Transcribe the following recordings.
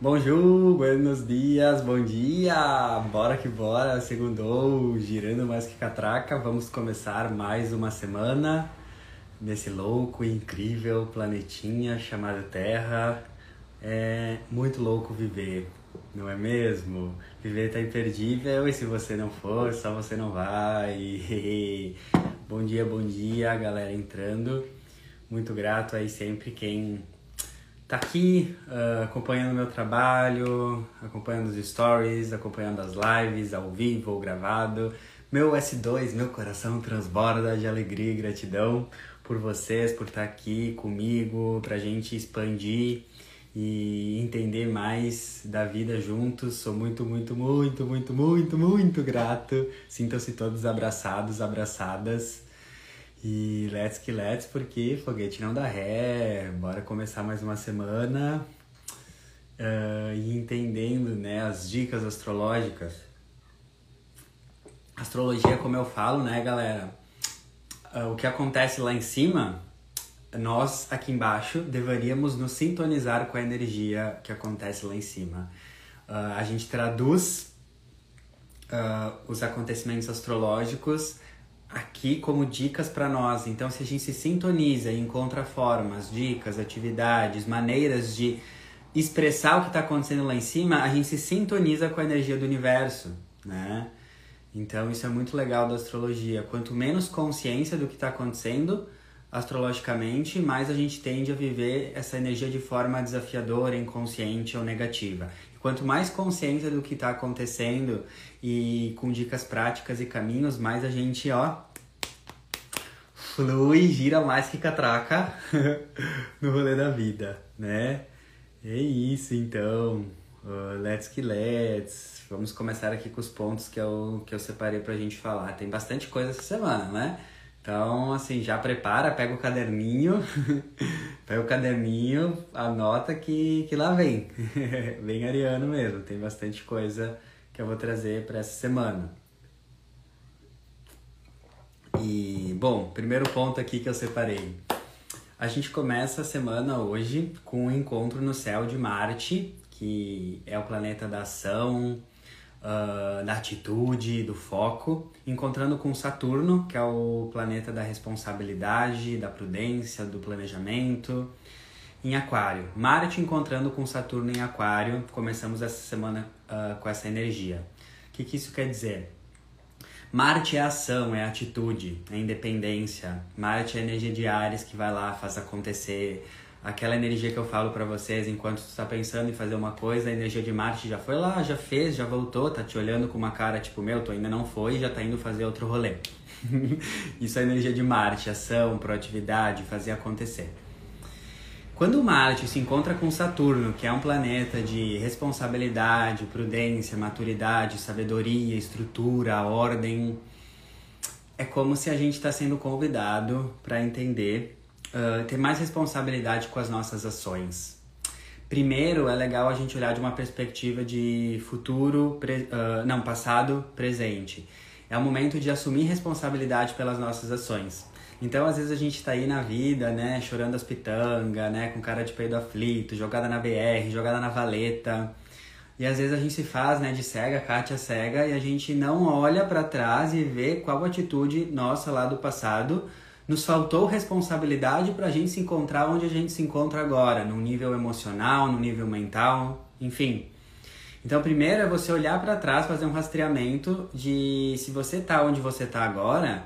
Bonjour, buenos dias, bom dia! Bora que bora, segundou, girando mais que catraca. Vamos começar mais uma semana nesse louco e incrível planetinha chamado Terra. É muito louco viver, não é mesmo? Viver tá imperdível e se você não for, só você não vai. bom dia, bom dia, galera entrando. Muito grato aí sempre quem tá aqui uh, acompanhando o meu trabalho, acompanhando os stories, acompanhando as lives ao vivo ou gravado. Meu S2, meu coração transborda de alegria e gratidão por vocês, por estar aqui comigo, pra gente expandir e entender mais da vida juntos. Sou muito, muito, muito, muito, muito, muito grato. Sintam-se todos abraçados, abraçadas. E let's que let's, porque foguete não dá ré. Bora começar mais uma semana uh, e entendendo né, as dicas astrológicas. Astrologia, como eu falo, né, galera? Uh, o que acontece lá em cima, nós aqui embaixo deveríamos nos sintonizar com a energia que acontece lá em cima. Uh, a gente traduz os acontecimentos astrológicos aqui como dicas para nós. Então, se a gente se sintoniza e encontra formas, dicas, atividades, maneiras de expressar o que está acontecendo lá em cima, a gente se sintoniza com a energia do universo, né? Então, isso é muito legal da astrologia. Quanto menos consciência do que está acontecendo astrologicamente, mais a gente tende a viver essa energia de forma desafiadora, inconsciente ou negativa. Quanto mais consciência do que está acontecendo e com dicas práticas e caminhos, mais a gente, ó, flui, gira mais que catraca no rolê da vida, né? É isso, então. Uh, let's que let's. Vamos começar aqui com os pontos que eu, que eu separei pra gente falar. Tem bastante coisa essa semana, né? Então, assim, já prepara, pega o caderninho, pega o caderninho, anota que, que lá vem. vem ariano mesmo, tem bastante coisa que eu vou trazer para essa semana. E, bom, primeiro ponto aqui que eu separei. A gente começa a semana hoje com um encontro no céu de Marte, que é o planeta da ação, uh, da atitude, do foco, encontrando com Saturno, que é o planeta da responsabilidade, da prudência, do planejamento, em Aquário. Marte encontrando com Saturno em Aquário, começamos essa semana uh, com essa energia. O que, que isso quer dizer? Marte é ação, é atitude, é independência. Marte é energia de Ares que vai lá, faz acontecer. Aquela energia que eu falo para vocês enquanto tu está pensando em fazer uma coisa, a energia de Marte já foi lá, já fez, já voltou, tá te olhando com uma cara tipo, meu, tu ainda não foi, já tá indo fazer outro rolê. Isso é energia de Marte, ação, proatividade, fazer acontecer. Quando Marte se encontra com Saturno, que é um planeta de responsabilidade, prudência, maturidade, sabedoria, estrutura, ordem, é como se a gente está sendo convidado para entender, ter mais responsabilidade com as nossas ações. Primeiro, é legal a gente olhar de uma perspectiva de futuro, uh, não, passado, presente. É o momento de assumir responsabilidade pelas nossas ações. Então, às vezes a gente tá aí na vida, né, chorando as pitangas, né, com cara de peido aflito, jogada na BR, jogada na valeta. E às vezes a gente se faz, né, de cega, Kátia cega, e a gente não olha para trás e vê qual atitude nossa lá do passado nos faltou responsabilidade para a gente se encontrar onde a gente se encontra agora, no nível emocional, no nível mental, enfim. Então, primeiro é você olhar para trás, fazer um rastreamento de se você tá onde você tá agora,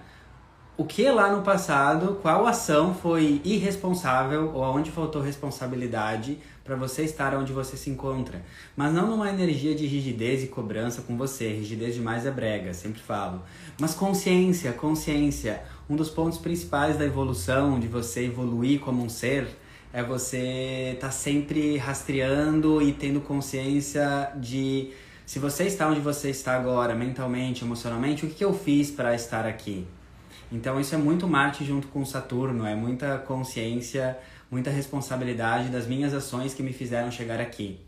o que lá no passado, qual ação foi irresponsável ou aonde faltou responsabilidade para você estar onde você se encontra. Mas não numa energia de rigidez e cobrança com você. Rigidez demais é brega, sempre falo. Mas consciência, consciência. Um dos pontos principais da evolução, de você evoluir como um ser, é você estar tá sempre rastreando e tendo consciência de se você está onde você está agora, mentalmente, emocionalmente, o que eu fiz para estar aqui? Então isso é muito Marte junto com Saturno, é muita consciência, muita responsabilidade das minhas ações que me fizeram chegar aqui.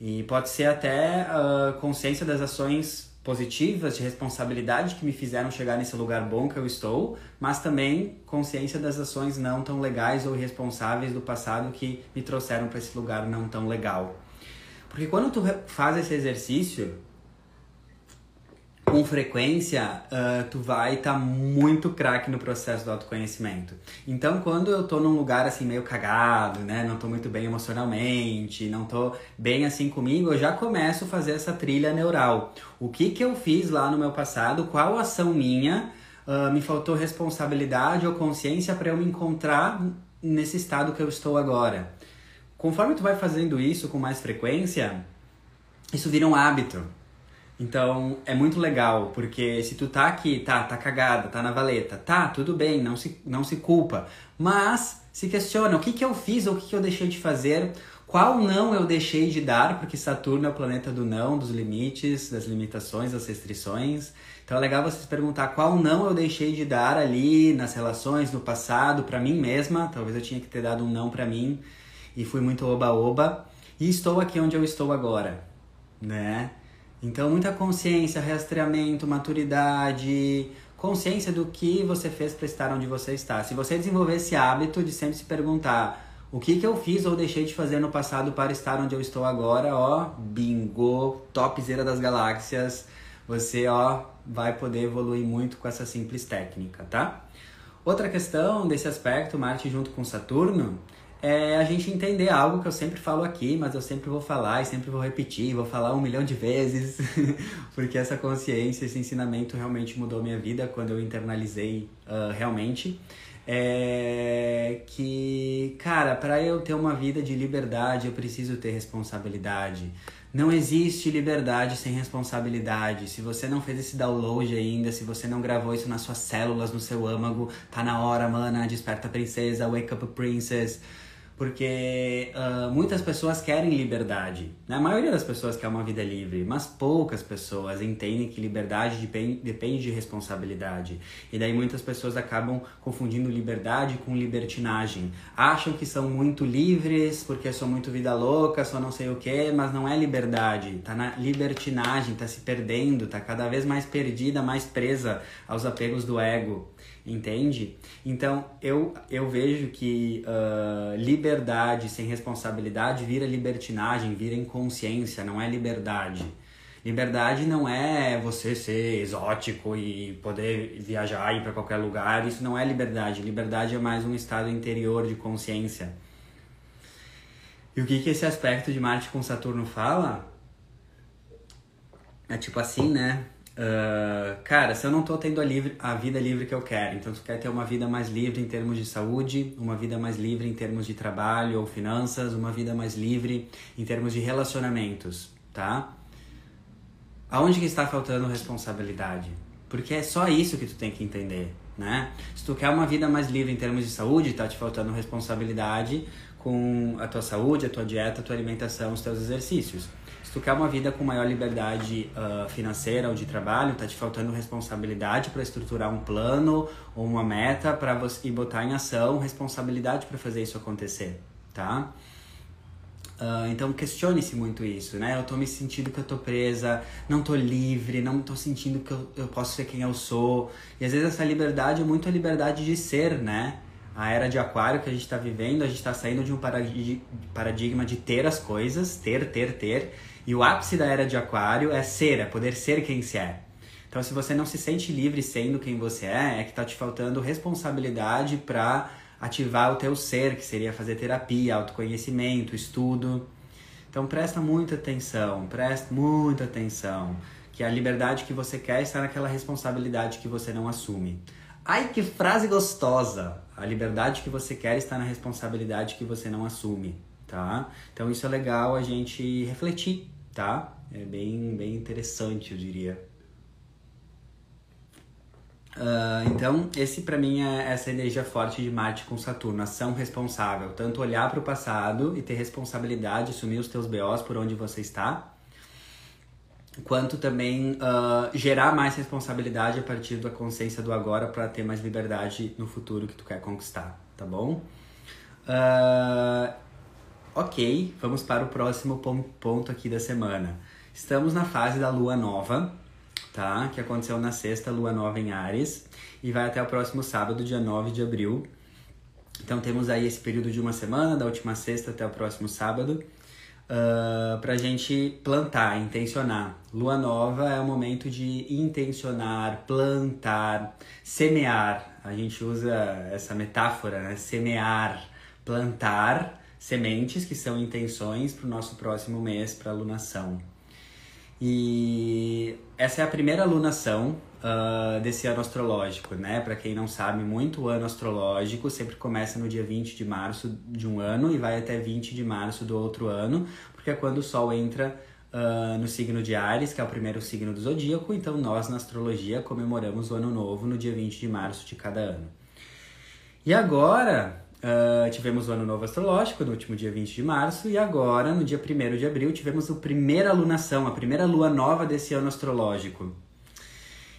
E pode ser até a uh, consciência das ações positivas de responsabilidade que me fizeram chegar nesse lugar bom que eu estou, mas também consciência das ações não tão legais ou irresponsáveis do passado que me trouxeram para esse lugar não tão legal. Porque quando tu faz esse exercício, com frequência, uh, tu vai estar tá muito craque no processo do autoconhecimento. Então, quando eu tô num lugar assim meio cagado, né, não tô muito bem emocionalmente, não tô bem assim comigo, eu já começo a fazer essa trilha neural. O que que eu fiz lá no meu passado? Qual ação minha uh, me faltou responsabilidade ou consciência para eu me encontrar nesse estado que eu estou agora? Conforme tu vai fazendo isso com mais frequência, isso vira um hábito. Então é muito legal, porque se tu tá aqui, tá, tá cagada, tá na valeta, tá, tudo bem, não se, não se culpa. Mas se questiona o que, que eu fiz ou o que, que eu deixei de fazer, qual não eu deixei de dar, porque Saturno é o planeta do não, dos limites, das limitações, das restrições. Então é legal você se perguntar qual não eu deixei de dar ali nas relações, no passado, para mim mesma. Talvez eu tinha que ter dado um não para mim e fui muito oba-oba. E estou aqui onde eu estou agora, né? Então, muita consciência, rastreamento, maturidade, consciência do que você fez para estar onde você está. Se você desenvolver esse hábito de sempre se perguntar o que, que eu fiz ou deixei de fazer no passado para estar onde eu estou agora, ó, bingo, topzera das galáxias, você, ó, vai poder evoluir muito com essa simples técnica, tá? Outra questão desse aspecto, Marte junto com Saturno, é a gente entender algo que eu sempre falo aqui, mas eu sempre vou falar e sempre vou repetir, vou falar um milhão de vezes, porque essa consciência, esse ensinamento realmente mudou minha vida quando eu internalizei uh, realmente. É que, cara, para eu ter uma vida de liberdade, eu preciso ter responsabilidade. Não existe liberdade sem responsabilidade. Se você não fez esse download ainda, se você não gravou isso nas suas células, no seu âmago, tá na hora, mana. Desperta princesa, wake up princess porque uh, muitas pessoas querem liberdade. Né? A maioria das pessoas quer uma vida livre, mas poucas pessoas entendem que liberdade depende, depende de responsabilidade. E daí muitas pessoas acabam confundindo liberdade com libertinagem. Acham que são muito livres porque são muito vida louca, só não sei o que, mas não é liberdade. Tá na libertinagem, tá se perdendo, tá cada vez mais perdida, mais presa aos apegos do ego entende? Então eu, eu vejo que uh, liberdade sem responsabilidade vira libertinagem, vira inconsciência, não é liberdade. Liberdade não é você ser exótico e poder viajar e ir para qualquer lugar, isso não é liberdade. Liberdade é mais um estado interior de consciência. E o que, que esse aspecto de Marte com Saturno fala? É tipo assim, né? Uh, cara, se eu não tô tendo a, livre, a vida livre que eu quero, então tu quer ter uma vida mais livre em termos de saúde, uma vida mais livre em termos de trabalho ou finanças, uma vida mais livre em termos de relacionamentos, tá? Aonde que está faltando responsabilidade? Porque é só isso que tu tem que entender, né? Se tu quer uma vida mais livre em termos de saúde, tá te faltando responsabilidade com a tua saúde, a tua dieta, a tua alimentação, os teus exercícios. Se tu quer uma vida com maior liberdade uh, financeira ou de trabalho, tá te faltando responsabilidade para estruturar um plano ou uma meta para você e botar em ação, responsabilidade para fazer isso acontecer, tá? Uh, então questione-se muito isso, né? Eu tô me sentindo que eu tô presa, não tô livre, não tô sentindo que eu, eu posso ser quem eu sou. E às vezes essa liberdade é muito a liberdade de ser, né? a era de aquário que a gente está vivendo, a gente está saindo de um paradigma de ter as coisas, ter, ter, ter, e o ápice da era de aquário é ser, é poder ser quem se é. Então, se você não se sente livre sendo quem você é, é que está te faltando responsabilidade para ativar o teu ser, que seria fazer terapia, autoconhecimento, estudo. Então, presta muita atenção, presta muita atenção, que a liberdade que você quer está naquela responsabilidade que você não assume. Ai, que frase gostosa! A liberdade que você quer está na responsabilidade que você não assume tá? Então isso é legal a gente refletir, tá? É bem, bem interessante, eu diria. Uh, então, esse para mim é essa energia forte de Marte com Saturno, ação responsável. Tanto olhar para o passado e ter responsabilidade, assumir os teus BOs por onde você está, quanto também uh, gerar mais responsabilidade a partir da consciência do agora para ter mais liberdade no futuro que tu quer conquistar, tá bom? Uh, Ok, vamos para o próximo ponto aqui da semana. Estamos na fase da lua nova, tá? Que aconteceu na sexta, lua nova em Ares, e vai até o próximo sábado, dia 9 de abril. Então temos aí esse período de uma semana, da última sexta até o próximo sábado. uh, pra gente plantar, intencionar. Lua nova é o momento de intencionar, plantar, semear. A gente usa essa metáfora, né? Semear, plantar sementes que são intenções para o nosso próximo mês, para alunação. E essa é a primeira alunação uh, desse ano astrológico, né? Para quem não sabe muito, ano astrológico sempre começa no dia 20 de março de um ano e vai até 20 de março do outro ano, porque é quando o Sol entra uh, no signo de Ares, que é o primeiro signo do zodíaco, então nós na astrologia comemoramos o ano novo no dia 20 de março de cada ano. E agora, Uh, tivemos o Ano Novo Astrológico no último dia 20 de março e agora, no dia 1 de abril, tivemos a primeira lunação, a primeira lua nova desse ano astrológico.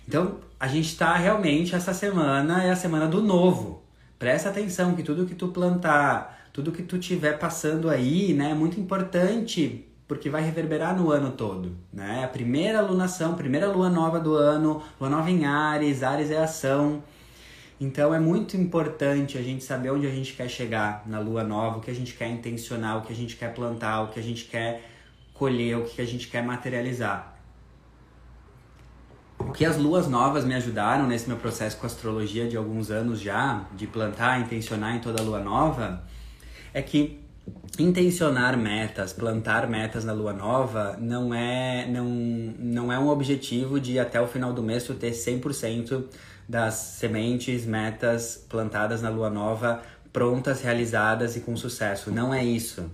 Então, a gente está realmente, essa semana é a semana do novo. Presta atenção que tudo que tu plantar, tudo que tu tiver passando aí, né, é muito importante porque vai reverberar no ano todo, né? A primeira lunação, primeira lua nova do ano, lua nova em Ares, Ares é ação. Então é muito importante a gente saber onde a gente quer chegar na lua nova, o que a gente quer intencionar, o que a gente quer plantar, o que a gente quer colher, o que a gente quer materializar. O que as luas novas me ajudaram nesse meu processo com astrologia de alguns anos já, de plantar, intencionar em toda lua nova, é que intencionar metas, plantar metas na lua nova não é não, não é um objetivo de até o final do mês tu ter 100% das sementes, metas plantadas na lua nova prontas, realizadas e com sucesso. Não é isso.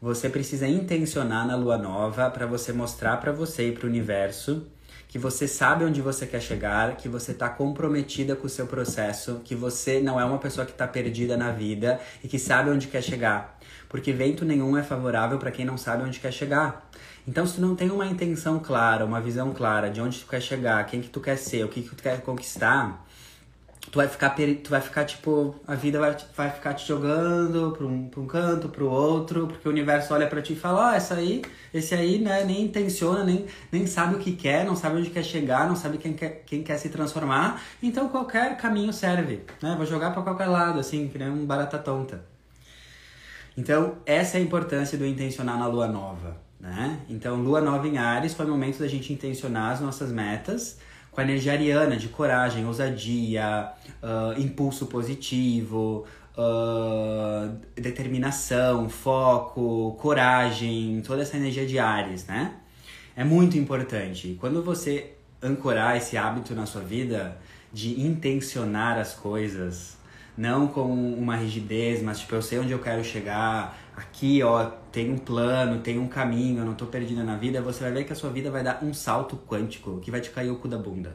Você precisa intencionar na lua nova para você mostrar para você e para o universo que você sabe onde você quer chegar, que você está comprometida com o seu processo, que você não é uma pessoa que está perdida na vida e que sabe onde quer chegar. Porque vento nenhum é favorável para quem não sabe onde quer chegar. Então, se tu não tem uma intenção clara, uma visão clara de onde tu quer chegar, quem que tu quer ser, o que que tu quer conquistar, tu vai ficar, tu vai ficar tipo, a vida vai, vai ficar te jogando pra um, pra um canto, pro outro, porque o universo olha para ti e fala, ó, oh, aí, esse aí, né, nem intenciona, nem, nem sabe o que quer, não sabe onde quer chegar, não sabe quem quer, quem quer se transformar, então qualquer caminho serve, né, vou jogar para qualquer lado, assim, que nem um barata tonta. Então, essa é a importância do intencionar na lua nova né? Então, lua nova em Ares foi o momento da gente intencionar as nossas metas com a energia ariana de coragem, ousadia, uh, impulso positivo, uh, determinação, foco, coragem, toda essa energia de Ares, né? É muito importante. Quando você ancorar esse hábito na sua vida de intencionar as coisas, não com uma rigidez, mas tipo, eu sei onde eu quero chegar, aqui, ó, tem um plano, tem um caminho, eu não tô perdida na vida, você vai ver que a sua vida vai dar um salto quântico que vai te cair o cu da bunda.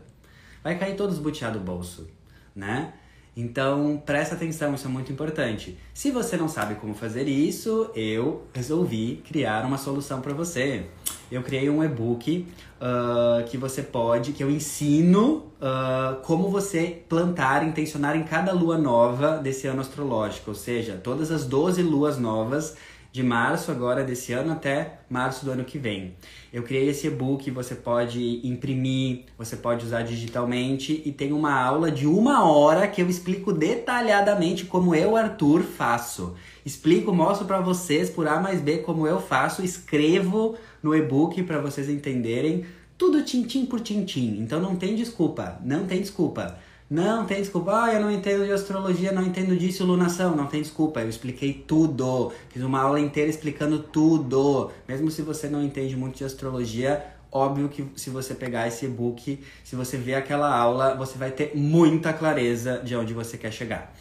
Vai cair todos os do bolso, né? Então, presta atenção, isso é muito importante. Se você não sabe como fazer isso, eu resolvi criar uma solução para você. Eu criei um e-book uh, que você pode, que eu ensino uh, como você plantar, intencionar em cada lua nova desse ano astrológico, ou seja, todas as 12 luas novas de março agora desse ano até março do ano que vem. Eu criei esse e-book, você pode imprimir, você pode usar digitalmente e tem uma aula de uma hora que eu explico detalhadamente como eu, Arthur, faço. Explico, mostro para vocês por A mais B como eu faço, escrevo no e-book para vocês entenderem tudo tintim por tintim. Então não tem desculpa, não tem desculpa. Não tem desculpa, ah, eu não entendo de astrologia, não entendo disso, lunação. Não tem desculpa, eu expliquei tudo. Fiz uma aula inteira explicando tudo. Mesmo se você não entende muito de astrologia, óbvio que se você pegar esse e-book, se você ver aquela aula, você vai ter muita clareza de onde você quer chegar.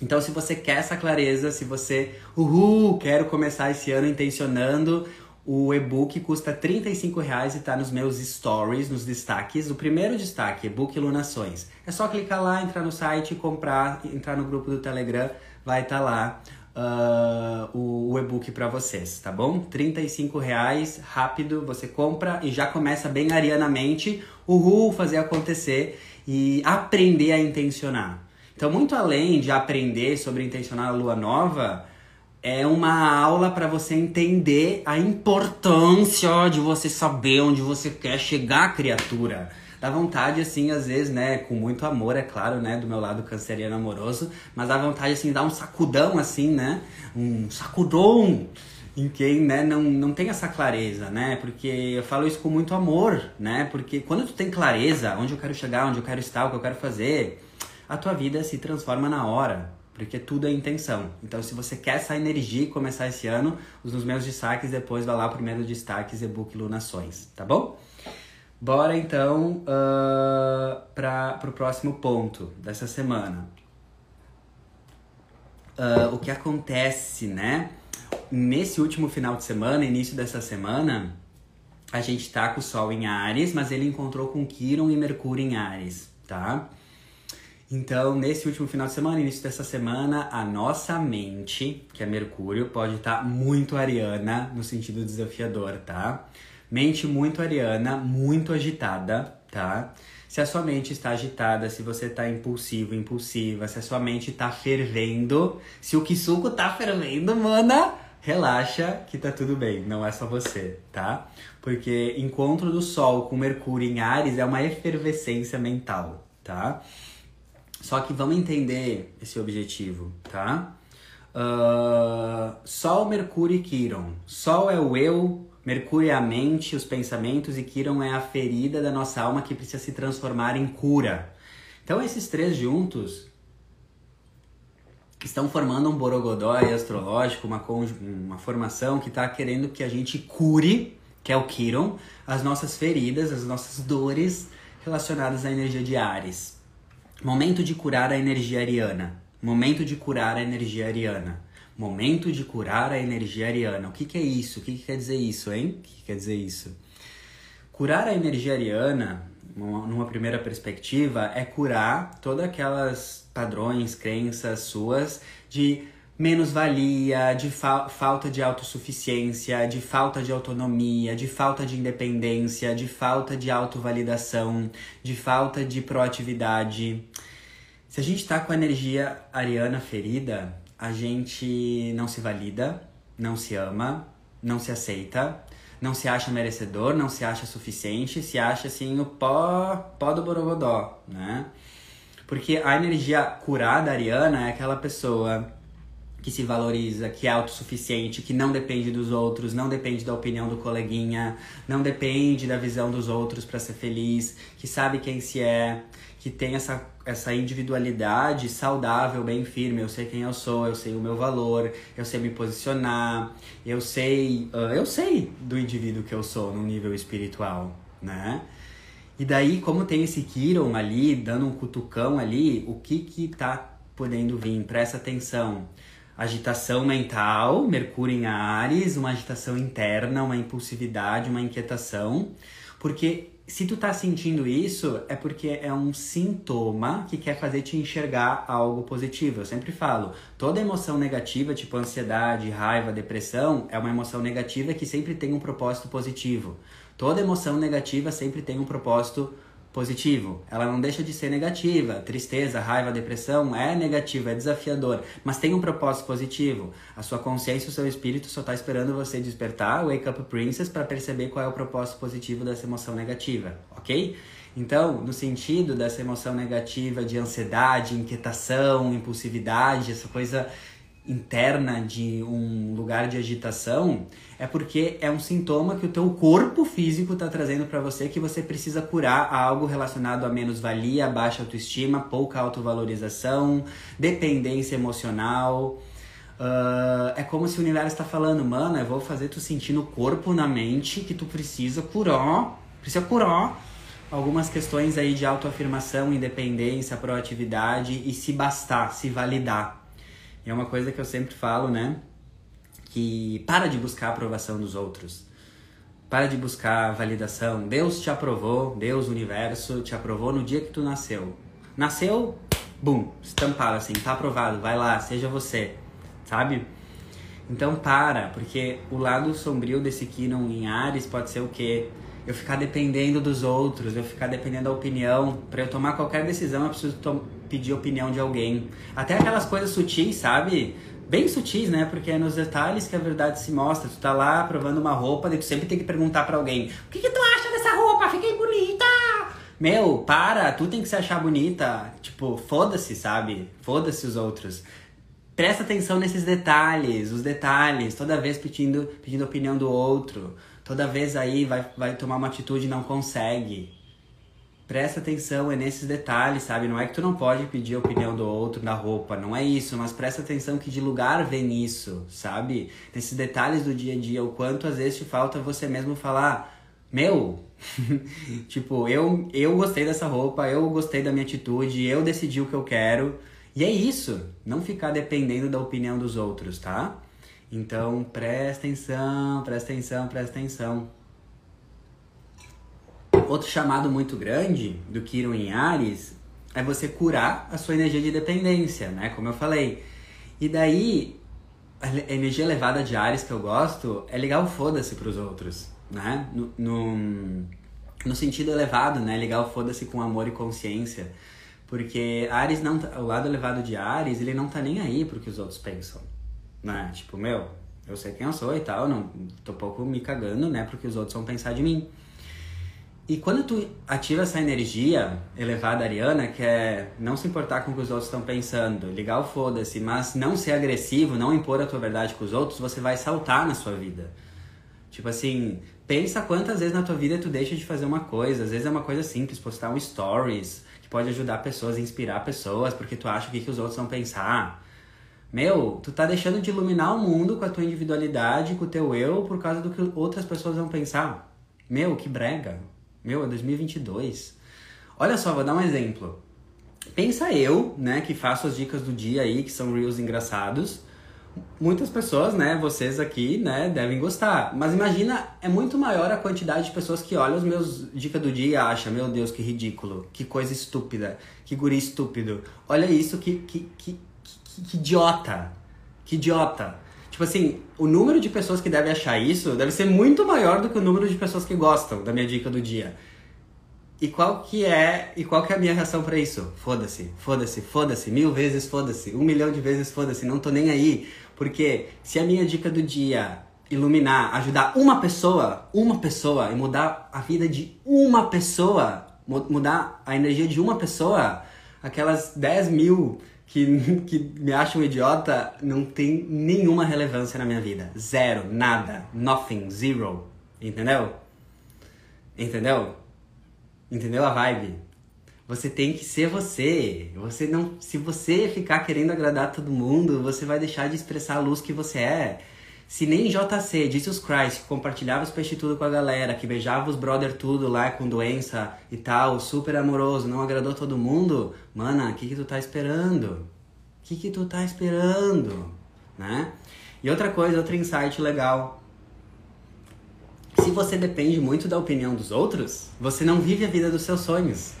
Então, se você quer essa clareza, se você, uhul, quero começar esse ano intencionando, o e-book custa R$ reais e está nos meus stories, nos destaques. O primeiro destaque, e-book Ilunações. É só clicar lá, entrar no site, comprar, entrar no grupo do Telegram, vai estar tá lá uh, o, o e-book para vocês, tá bom? R$ reais, rápido, você compra e já começa bem arianamente, uhul, fazer acontecer e aprender a intencionar. Então, muito além de aprender sobre intencionar a lua nova, é uma aula para você entender a importância de você saber onde você quer chegar, criatura. Dá vontade, assim, às vezes, né, com muito amor, é claro, né, do meu lado canceriano amoroso, mas dá vontade, assim, dar um sacudão, assim, né, um sacudão em quem né, não, não tem essa clareza, né? Porque eu falo isso com muito amor, né? Porque quando tu tem clareza, onde eu quero chegar, onde eu quero estar, o que eu quero fazer, a tua vida se transforma na hora, porque tudo é intenção. Então, se você quer essa energia e começar esse ano, os nos meus destaques, depois vai lá primeiro destaques, e-book Lunações, tá bom? Bora então uh, para o próximo ponto dessa semana. Uh, o que acontece, né? Nesse último final de semana, início dessa semana, a gente tá com o Sol em Ares, mas ele encontrou com Quiron e Mercúrio em Ares, tá? Então, nesse último final de semana, início dessa semana, a nossa mente, que é Mercúrio, pode estar tá muito ariana no sentido desafiador, tá? Mente muito ariana, muito agitada, tá? Se a sua mente está agitada, se você está impulsivo, impulsiva, se a sua mente está fervendo, se o Kisuko tá fervendo, mana, relaxa que tá tudo bem, não é só você, tá? Porque encontro do Sol com Mercúrio em Ares é uma efervescência mental, tá? Só que vamos entender esse objetivo, tá? Uh, Sol, Mercúrio e Quiron. Sol é o eu, Mercúrio é a mente, os pensamentos e Quiron é a ferida da nossa alma que precisa se transformar em cura. Então esses três juntos estão formando um borogodó astrológico, uma, uma formação que está querendo que a gente cure, que é o Quiron, as nossas feridas, as nossas dores relacionadas à energia de Ares. Momento de curar a energia ariana. Momento de curar a energia ariana. Momento de curar a energia ariana. O que, que é isso? O que, que quer dizer isso, hein? O que, que quer dizer isso? Curar a energia ariana, numa primeira perspectiva, é curar todas aquelas padrões, crenças suas de menos-valia, de fa falta de autossuficiência, de falta de autonomia, de falta de independência, de falta de autovalidação, de falta de proatividade. Se a gente tá com a energia ariana ferida, a gente não se valida, não se ama, não se aceita, não se acha merecedor, não se acha suficiente, se acha assim o pó, pó do borogodó, né? Porque a energia curada ariana é aquela pessoa que se valoriza, que é autossuficiente, que não depende dos outros, não depende da opinião do coleguinha, não depende da visão dos outros para ser feliz, que sabe quem se é, que tem essa, essa individualidade saudável, bem firme. Eu sei quem eu sou, eu sei o meu valor, eu sei me posicionar, eu sei, uh, eu sei do indivíduo que eu sou no nível espiritual, né? E daí, como tem esse Kiron ali, dando um cutucão ali, o que que tá podendo vir? Presta atenção. Agitação mental, Mercúrio em Ares, uma agitação interna, uma impulsividade, uma inquietação. Porque se tu tá sentindo isso, é porque é um sintoma que quer fazer te enxergar algo positivo. Eu sempre falo, toda emoção negativa, tipo ansiedade, raiva, depressão, é uma emoção negativa que sempre tem um propósito positivo. Toda emoção negativa sempre tem um propósito positivo positivo. Ela não deixa de ser negativa. Tristeza, raiva, depressão é negativa, é desafiador, mas tem um propósito positivo. A sua consciência, o seu espírito só está esperando você despertar, wake up princess, para perceber qual é o propósito positivo dessa emoção negativa, ok? Então, no sentido dessa emoção negativa de ansiedade, inquietação, impulsividade, essa coisa interna de um lugar de agitação é porque é um sintoma que o teu corpo físico está trazendo para você que você precisa curar algo relacionado a menos-valia, baixa autoestima, pouca autovalorização, dependência emocional. Uh, é como se o universo está falando, mano, eu vou fazer tu sentir no corpo, na mente, que tu precisa curar, precisa curar algumas questões aí de autoafirmação, independência, proatividade e se bastar, se validar. E é uma coisa que eu sempre falo, né? Que para de buscar a aprovação dos outros. Para de buscar validação. Deus te aprovou, Deus, universo, te aprovou no dia que tu nasceu. Nasceu, bum, estampado assim, tá aprovado, vai lá, seja você, sabe? Então para, porque o lado sombrio desse Kinon em Ares pode ser o quê? Eu ficar dependendo dos outros, eu ficar dependendo da opinião. Para eu tomar qualquer decisão, eu preciso pedir opinião de alguém. Até aquelas coisas sutis, sabe? Bem sutis, né? Porque é nos detalhes que a verdade se mostra. Tu tá lá provando uma roupa, e tu sempre tem que perguntar para alguém: O que, que tu acha dessa roupa? Fiquei bonita! Meu, para, tu tem que se achar bonita. Tipo, foda-se, sabe? Foda-se os outros presta atenção nesses detalhes, os detalhes, toda vez pedindo, pedindo opinião do outro, toda vez aí vai, vai tomar uma atitude e não consegue. Presta atenção é nesses detalhes, sabe? Não é que tu não pode pedir a opinião do outro na roupa, não é isso, mas presta atenção que de lugar vem nisso, sabe? Nesses detalhes do dia a dia, o quanto às vezes te falta você mesmo falar, meu, tipo, eu, eu gostei dessa roupa, eu gostei da minha atitude, eu decidi o que eu quero. E é isso, não ficar dependendo da opinião dos outros, tá? Então, presta atenção, presta atenção, presta atenção. Outro chamado muito grande do Kiron em Ares é você curar a sua energia de dependência, né? Como eu falei. E daí, a energia elevada de Ares que eu gosto é ligar o foda-se pros outros, né? No, no, no, sentido elevado, né? Ligar o foda-se com amor e consciência. Porque Ares não tá, o lado elevado de Ares, ele não tá nem aí pro que os outros pensam, né? Tipo, meu, eu sei quem eu sou e tal, não tô pouco me cagando, né, porque os outros vão pensar de mim. E quando tu ativa essa energia elevada ariana, que é não se importar com o que os outros estão pensando, ligar o foda-se, mas não ser agressivo, não impor a tua verdade com os outros, você vai saltar na sua vida. Tipo assim, pensa quantas vezes na tua vida tu deixa de fazer uma coisa. Às vezes é uma coisa simples, postar um stories, que pode ajudar pessoas, inspirar pessoas, porque tu acha o que, que os outros vão pensar. Meu, tu tá deixando de iluminar o mundo com a tua individualidade, com o teu eu, por causa do que outras pessoas vão pensar. Meu, que brega. Meu, é 2022. Olha só, vou dar um exemplo. Pensa eu, né, que faço as dicas do dia aí, que são reels engraçados. Muitas pessoas, né, vocês aqui, né, devem gostar. Mas imagina, é muito maior a quantidade de pessoas que olham os meus dicas do dia e acham, meu Deus, que ridículo, que coisa estúpida, que guri estúpido. Olha isso, que, que, que, que, que idiota, que idiota. Tipo assim, o número de pessoas que devem achar isso deve ser muito maior do que o número de pessoas que gostam da minha dica do dia. E qual que é, e qual que é a minha reação para isso? Foda-se, foda-se, foda-se, mil vezes foda-se, um milhão de vezes foda-se, não tô nem aí. Porque se a minha dica do dia iluminar, ajudar uma pessoa, uma pessoa, e mudar a vida de uma pessoa, mudar a energia de uma pessoa, aquelas 10 mil que, que me acham um idiota não tem nenhuma relevância na minha vida. Zero, nada, nothing, zero. Entendeu? Entendeu? Entendeu a vibe? Você tem que ser você. Você não, se você ficar querendo agradar todo mundo, você vai deixar de expressar a luz que você é. Se nem JC, Jesus Christ, que compartilhava os peixes tudo com a galera, que beijava os brother tudo lá com doença e tal, super amoroso, não agradou todo mundo, mana, o que que tu tá esperando? O que que tu tá esperando? Né? E outra coisa, outro insight legal. Se você depende muito da opinião dos outros, você não vive a vida dos seus sonhos.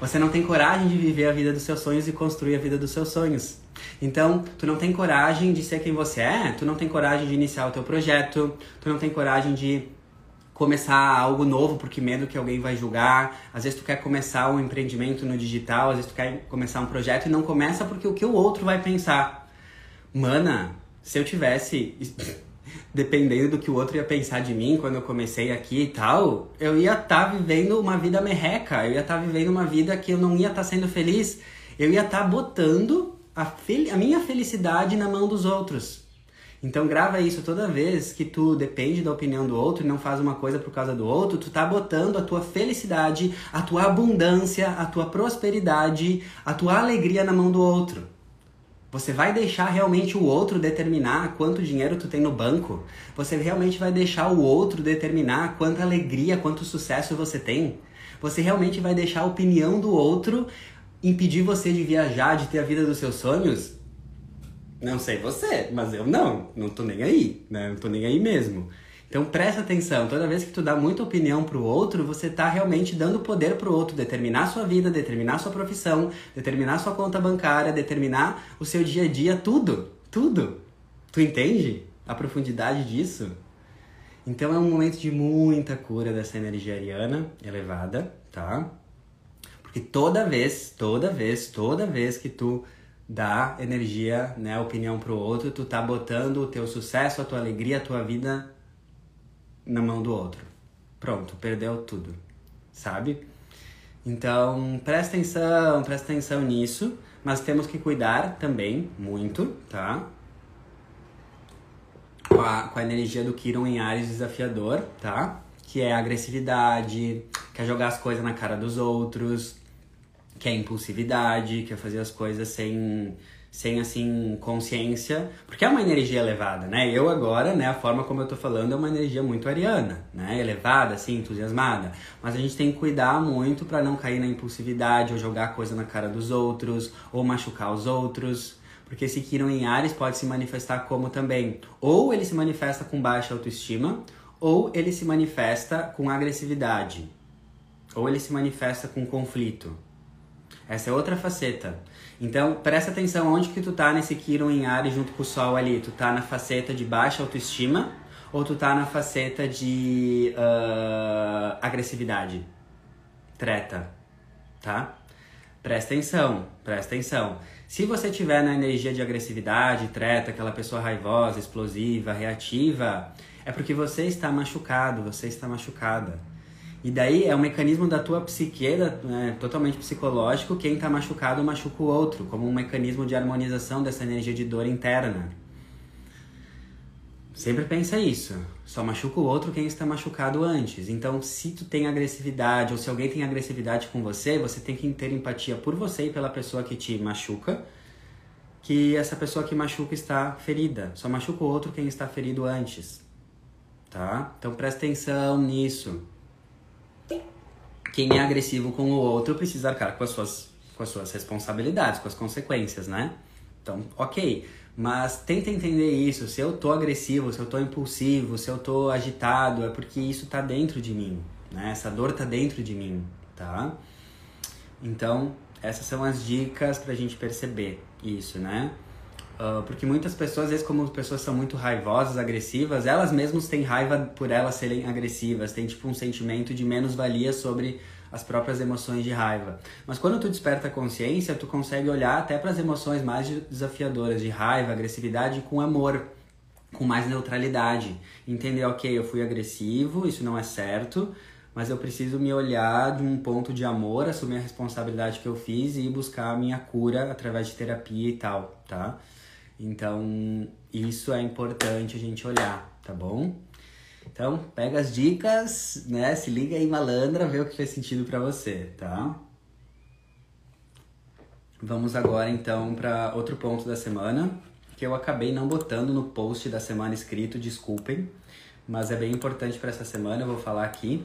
Você não tem coragem de viver a vida dos seus sonhos e construir a vida dos seus sonhos. Então, tu não tem coragem de ser quem você é, tu não tem coragem de iniciar o teu projeto, tu não tem coragem de começar algo novo porque medo que alguém vai julgar. Às vezes tu quer começar um empreendimento no digital, às vezes tu quer começar um projeto e não começa porque o que o outro vai pensar. Mana, se eu tivesse dependendo do que o outro ia pensar de mim quando eu comecei aqui e tal, eu ia estar tá vivendo uma vida merreca, eu ia estar tá vivendo uma vida que eu não ia estar tá sendo feliz, eu ia estar tá botando a, a minha felicidade na mão dos outros. Então grava isso toda vez que tu depende da opinião do outro e não faz uma coisa por causa do outro, tu tá botando a tua felicidade, a tua abundância, a tua prosperidade, a tua alegria na mão do outro. Você vai deixar realmente o outro determinar quanto dinheiro tu tem no banco? Você realmente vai deixar o outro determinar quanta alegria, quanto sucesso você tem? Você realmente vai deixar a opinião do outro impedir você de viajar, de ter a vida dos seus sonhos? Não sei você, mas eu não, não tô nem aí, né? Não tô nem aí mesmo. Então presta atenção, toda vez que tu dá muita opinião pro outro, você tá realmente dando poder pro outro determinar sua vida, determinar sua profissão, determinar sua conta bancária, determinar o seu dia a dia, tudo, tudo. Tu entende a profundidade disso? Então é um momento de muita cura dessa energia ariana elevada, tá? Porque toda vez, toda vez, toda vez que tu dá energia, né, opinião pro outro, tu tá botando o teu sucesso, a tua alegria, a tua vida na mão do outro. Pronto, perdeu tudo, sabe? Então, presta atenção, presta atenção nisso, mas temos que cuidar também muito, tá? Com a, com a energia do Kiron em Ares desafiador, tá? Que é agressividade, quer jogar as coisas na cara dos outros, quer impulsividade, quer fazer as coisas sem sem assim consciência, porque é uma energia elevada, né? Eu agora, né, a forma como eu tô falando é uma energia muito ariana, né? Elevada, assim, entusiasmada. Mas a gente tem que cuidar muito para não cair na impulsividade ou jogar coisa na cara dos outros ou machucar os outros. Porque esse Kiron em Ares pode se manifestar como também, ou ele se manifesta com baixa autoestima, ou ele se manifesta com agressividade, ou ele se manifesta com conflito. Essa é outra faceta. Então, presta atenção onde que tu tá nesse Kiron em Ares junto com o Sol ali. Tu tá na faceta de baixa autoestima ou tu tá na faceta de uh, agressividade? Treta, tá? Presta atenção, presta atenção. Se você tiver na energia de agressividade, treta, aquela pessoa raivosa, explosiva, reativa, é porque você está machucado, você está machucada. E daí é um mecanismo da tua psique, né, totalmente psicológico, quem está machucado machuca o outro, como um mecanismo de harmonização dessa energia de dor interna. Sempre pensa isso. Só machuca o outro quem está machucado antes. Então, se tu tem agressividade ou se alguém tem agressividade com você, você tem que ter empatia por você e pela pessoa que te machuca, que essa pessoa que machuca está ferida. Só machuca o outro quem está ferido antes. Tá? Então, presta atenção nisso quem é agressivo com o outro precisa arcar com as suas, com as suas responsabilidades, com as consequências, né? Então, ok. Mas tenta entender isso. Se eu tô agressivo, se eu tô impulsivo, se eu tô agitado, é porque isso tá dentro de mim, né? Essa dor tá dentro de mim, tá? Então, essas são as dicas pra gente perceber isso, né? Uh, porque muitas pessoas, às vezes, como as pessoas são muito raivosas, agressivas, elas mesmas têm raiva por elas serem agressivas, têm tipo um sentimento de menos-valia sobre as próprias emoções de raiva. Mas quando tu desperta a consciência, tu consegue olhar até para as emoções mais desafiadoras de raiva, agressividade com amor, com mais neutralidade. Entender, ok, eu fui agressivo, isso não é certo, mas eu preciso me olhar de um ponto de amor, assumir a responsabilidade que eu fiz e buscar a minha cura através de terapia e tal, tá? Então, isso é importante a gente olhar, tá bom? Então, pega as dicas, né? Se liga aí, malandra, vê o que fez sentido para você, tá? Vamos agora então para outro ponto da semana, que eu acabei não botando no post da semana escrito, desculpem, mas é bem importante para essa semana, eu vou falar aqui,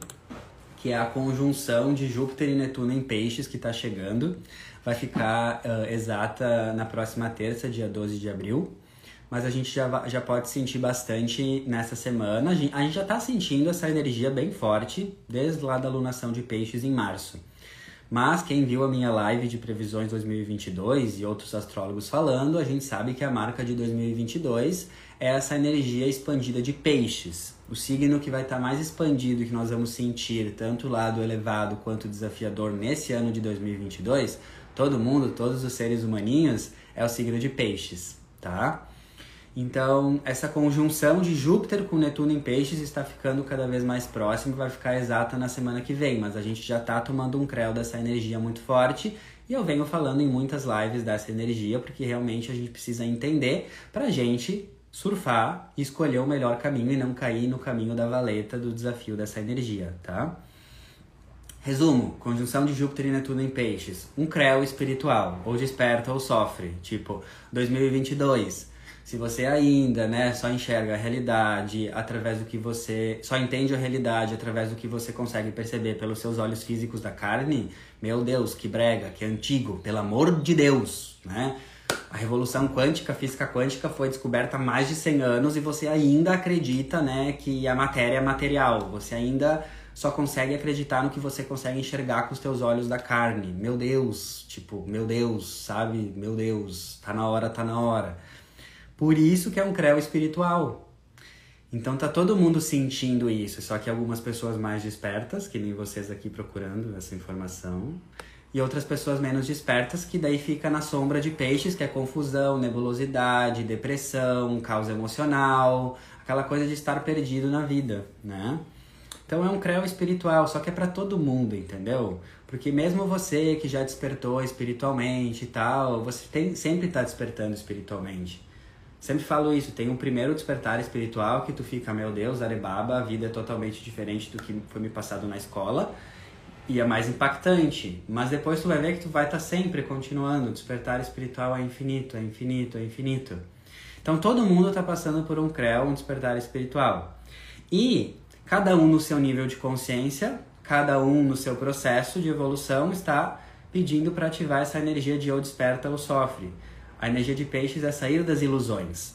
que é a conjunção de Júpiter e Netuno em Peixes que está chegando vai ficar uh, exata na próxima terça, dia 12 de abril. Mas a gente já, já pode sentir bastante nessa semana. A gente, a gente já está sentindo essa energia bem forte desde lá da lunação de peixes em março. Mas quem viu a minha live de previsões 2022 e outros astrólogos falando, a gente sabe que a marca de 2022 é essa energia expandida de peixes. O signo que vai estar tá mais expandido que nós vamos sentir, tanto o lado elevado quanto desafiador nesse ano de 2022, todo mundo, todos os seres humaninhos, é o signo de peixes, tá? Então, essa conjunção de Júpiter com Netuno em peixes está ficando cada vez mais próximo, vai ficar exata na semana que vem, mas a gente já está tomando um creu dessa energia muito forte e eu venho falando em muitas lives dessa energia, porque realmente a gente precisa entender pra gente surfar e escolher o melhor caminho e não cair no caminho da valeta do desafio dessa energia, tá? Resumo: conjunção de Júpiter e Netuno em Peixes. Um creu espiritual, ou desperta ou sofre. Tipo, 2022. Se você ainda, né, só enxerga a realidade através do que você. Só entende a realidade através do que você consegue perceber pelos seus olhos físicos da carne, meu Deus, que brega, que antigo, pelo amor de Deus, né? A revolução quântica, física quântica, foi descoberta há mais de 100 anos e você ainda acredita, né, que a matéria é material. Você ainda só consegue acreditar no que você consegue enxergar com os teus olhos da carne. Meu Deus, tipo, meu Deus, sabe? Meu Deus, tá na hora, tá na hora. Por isso que é um creu espiritual. Então tá todo mundo sentindo isso, só que algumas pessoas mais despertas, que nem vocês aqui procurando essa informação, e outras pessoas menos despertas, que daí fica na sombra de peixes, que é confusão, nebulosidade, depressão, causa emocional, aquela coisa de estar perdido na vida, né? Então é um creu espiritual, só que é para todo mundo, entendeu? Porque mesmo você que já despertou espiritualmente e tal, você tem, sempre está despertando espiritualmente. Sempre falo isso, tem um primeiro despertar espiritual que tu fica, meu Deus, Arebaba, a vida é totalmente diferente do que foi me passado na escola e é mais impactante. Mas depois tu vai ver que tu vai estar tá sempre continuando, o despertar espiritual é infinito, é infinito, é infinito. Então todo mundo está passando por um creu, um despertar espiritual. E cada um no seu nível de consciência, cada um no seu processo de evolução está pedindo para ativar essa energia de ou desperta ou sofre. A energia de peixes é sair das ilusões.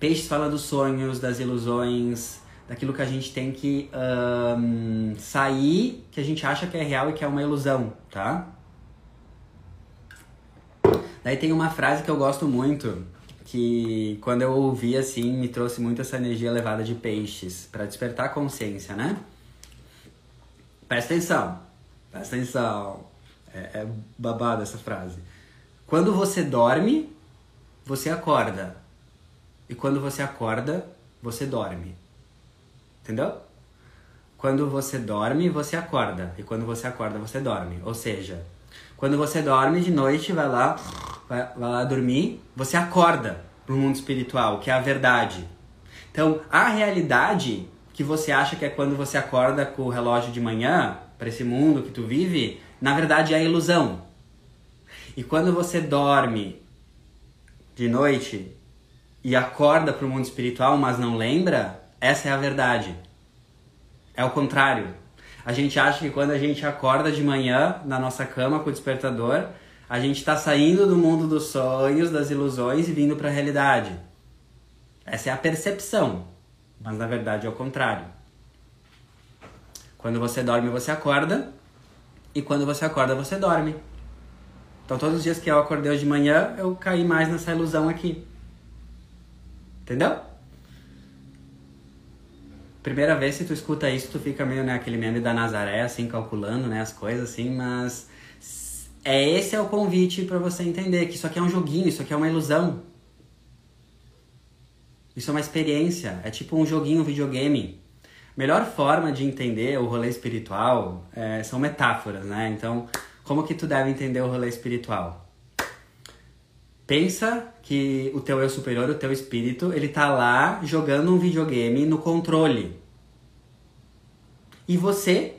Peixes fala dos sonhos, das ilusões, daquilo que a gente tem que um, sair, que a gente acha que é real e que é uma ilusão, tá? Daí tem uma frase que eu gosto muito, que quando eu ouvi assim, me trouxe muito essa energia elevada de peixes, para despertar a consciência, né? Presta atenção, presta atenção. É, é babada essa frase. Quando você dorme, você acorda. E quando você acorda, você dorme. Entendeu? Quando você dorme, você acorda. E quando você acorda, você dorme. Ou seja, quando você dorme de noite, vai lá, vai, vai lá dormir, você acorda pro mundo espiritual, que é a verdade. Então, a realidade que você acha que é quando você acorda com o relógio de manhã, para esse mundo que tu vive, na verdade é a ilusão. E quando você dorme de noite e acorda para o mundo espiritual, mas não lembra, essa é a verdade. É o contrário. A gente acha que quando a gente acorda de manhã na nossa cama com o despertador, a gente está saindo do mundo dos sonhos, das ilusões e vindo para a realidade. Essa é a percepção, mas na verdade é o contrário. Quando você dorme, você acorda, e quando você acorda, você dorme. Então todos os dias que eu acordei hoje de manhã, eu caí mais nessa ilusão aqui. Entendeu? Primeira vez se tu escuta isso, tu fica meio naquele né, meme da Nazaré, assim, calculando, né, as coisas, assim, mas é esse é o convite para você entender que isso aqui é um joguinho, isso aqui é uma ilusão. Isso é uma experiência, é tipo um joguinho, um videogame. Melhor forma de entender o rolê espiritual é, são metáforas, né? Então, como que tu deve entender o rolê espiritual? Pensa que o teu eu superior, o teu espírito, ele tá lá jogando um videogame no controle. E você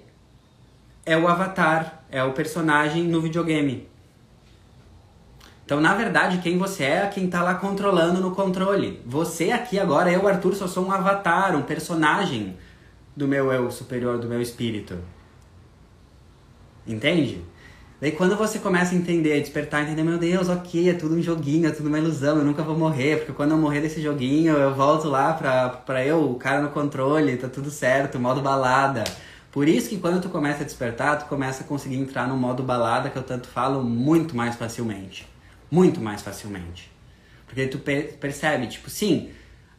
é o avatar, é o personagem no videogame. Então, na verdade, quem você é é quem tá lá controlando no controle. Você aqui agora, eu, Arthur, só sou um avatar, um personagem do meu eu superior, do meu espírito. Entende? Daí quando você começa a entender, despertar, entender, meu Deus, ok, é tudo um joguinho, é tudo uma ilusão, eu nunca vou morrer, porque quando eu morrer desse joguinho, eu volto lá pra, pra eu, o cara no controle, tá tudo certo, modo balada. Por isso que quando tu começa a despertar, tu começa a conseguir entrar no modo balada, que eu tanto falo, muito mais facilmente. Muito mais facilmente. Porque tu percebe, tipo, sim,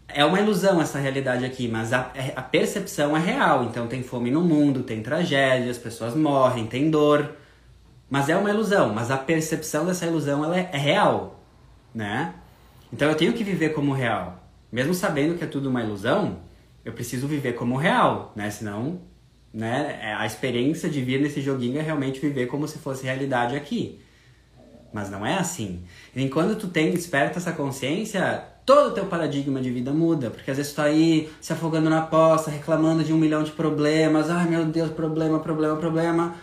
é uma ilusão essa realidade aqui, mas a, a percepção é real. Então tem fome no mundo, tem tragédias, pessoas morrem, tem dor. Mas é uma ilusão, mas a percepção dessa ilusão ela é, é real, né? Então eu tenho que viver como real. Mesmo sabendo que é tudo uma ilusão, eu preciso viver como real, né? Senão, né, é, a experiência de vir nesse joguinho é realmente viver como se fosse realidade aqui. Mas não é assim. Enquanto tu tem desperta essa consciência, todo o teu paradigma de vida muda. Porque às vezes tu tá aí se afogando na poça, reclamando de um milhão de problemas. Ai meu Deus, problema, problema, problema.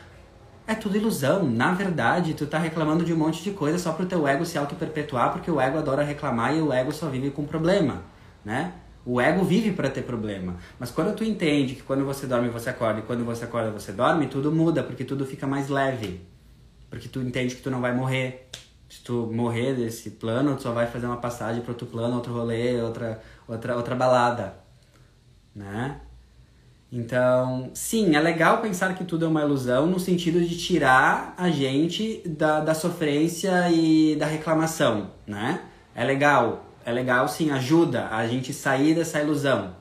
É tudo ilusão. Na verdade, tu tá reclamando de um monte de coisa só pro teu ego se auto-perpetuar, porque o ego adora reclamar e o ego só vive com problema, né? O ego vive para ter problema. Mas quando tu entende que quando você dorme você acorda e quando você acorda você dorme, tudo muda, porque tudo fica mais leve. Porque tu entende que tu não vai morrer. Se tu morrer desse plano, tu só vai fazer uma passagem para outro plano, outro rolê, outra outra outra balada, né? Então, sim, é legal pensar que tudo é uma ilusão no sentido de tirar a gente da, da sofrência e da reclamação, né? É legal, é legal sim, ajuda a gente sair dessa ilusão.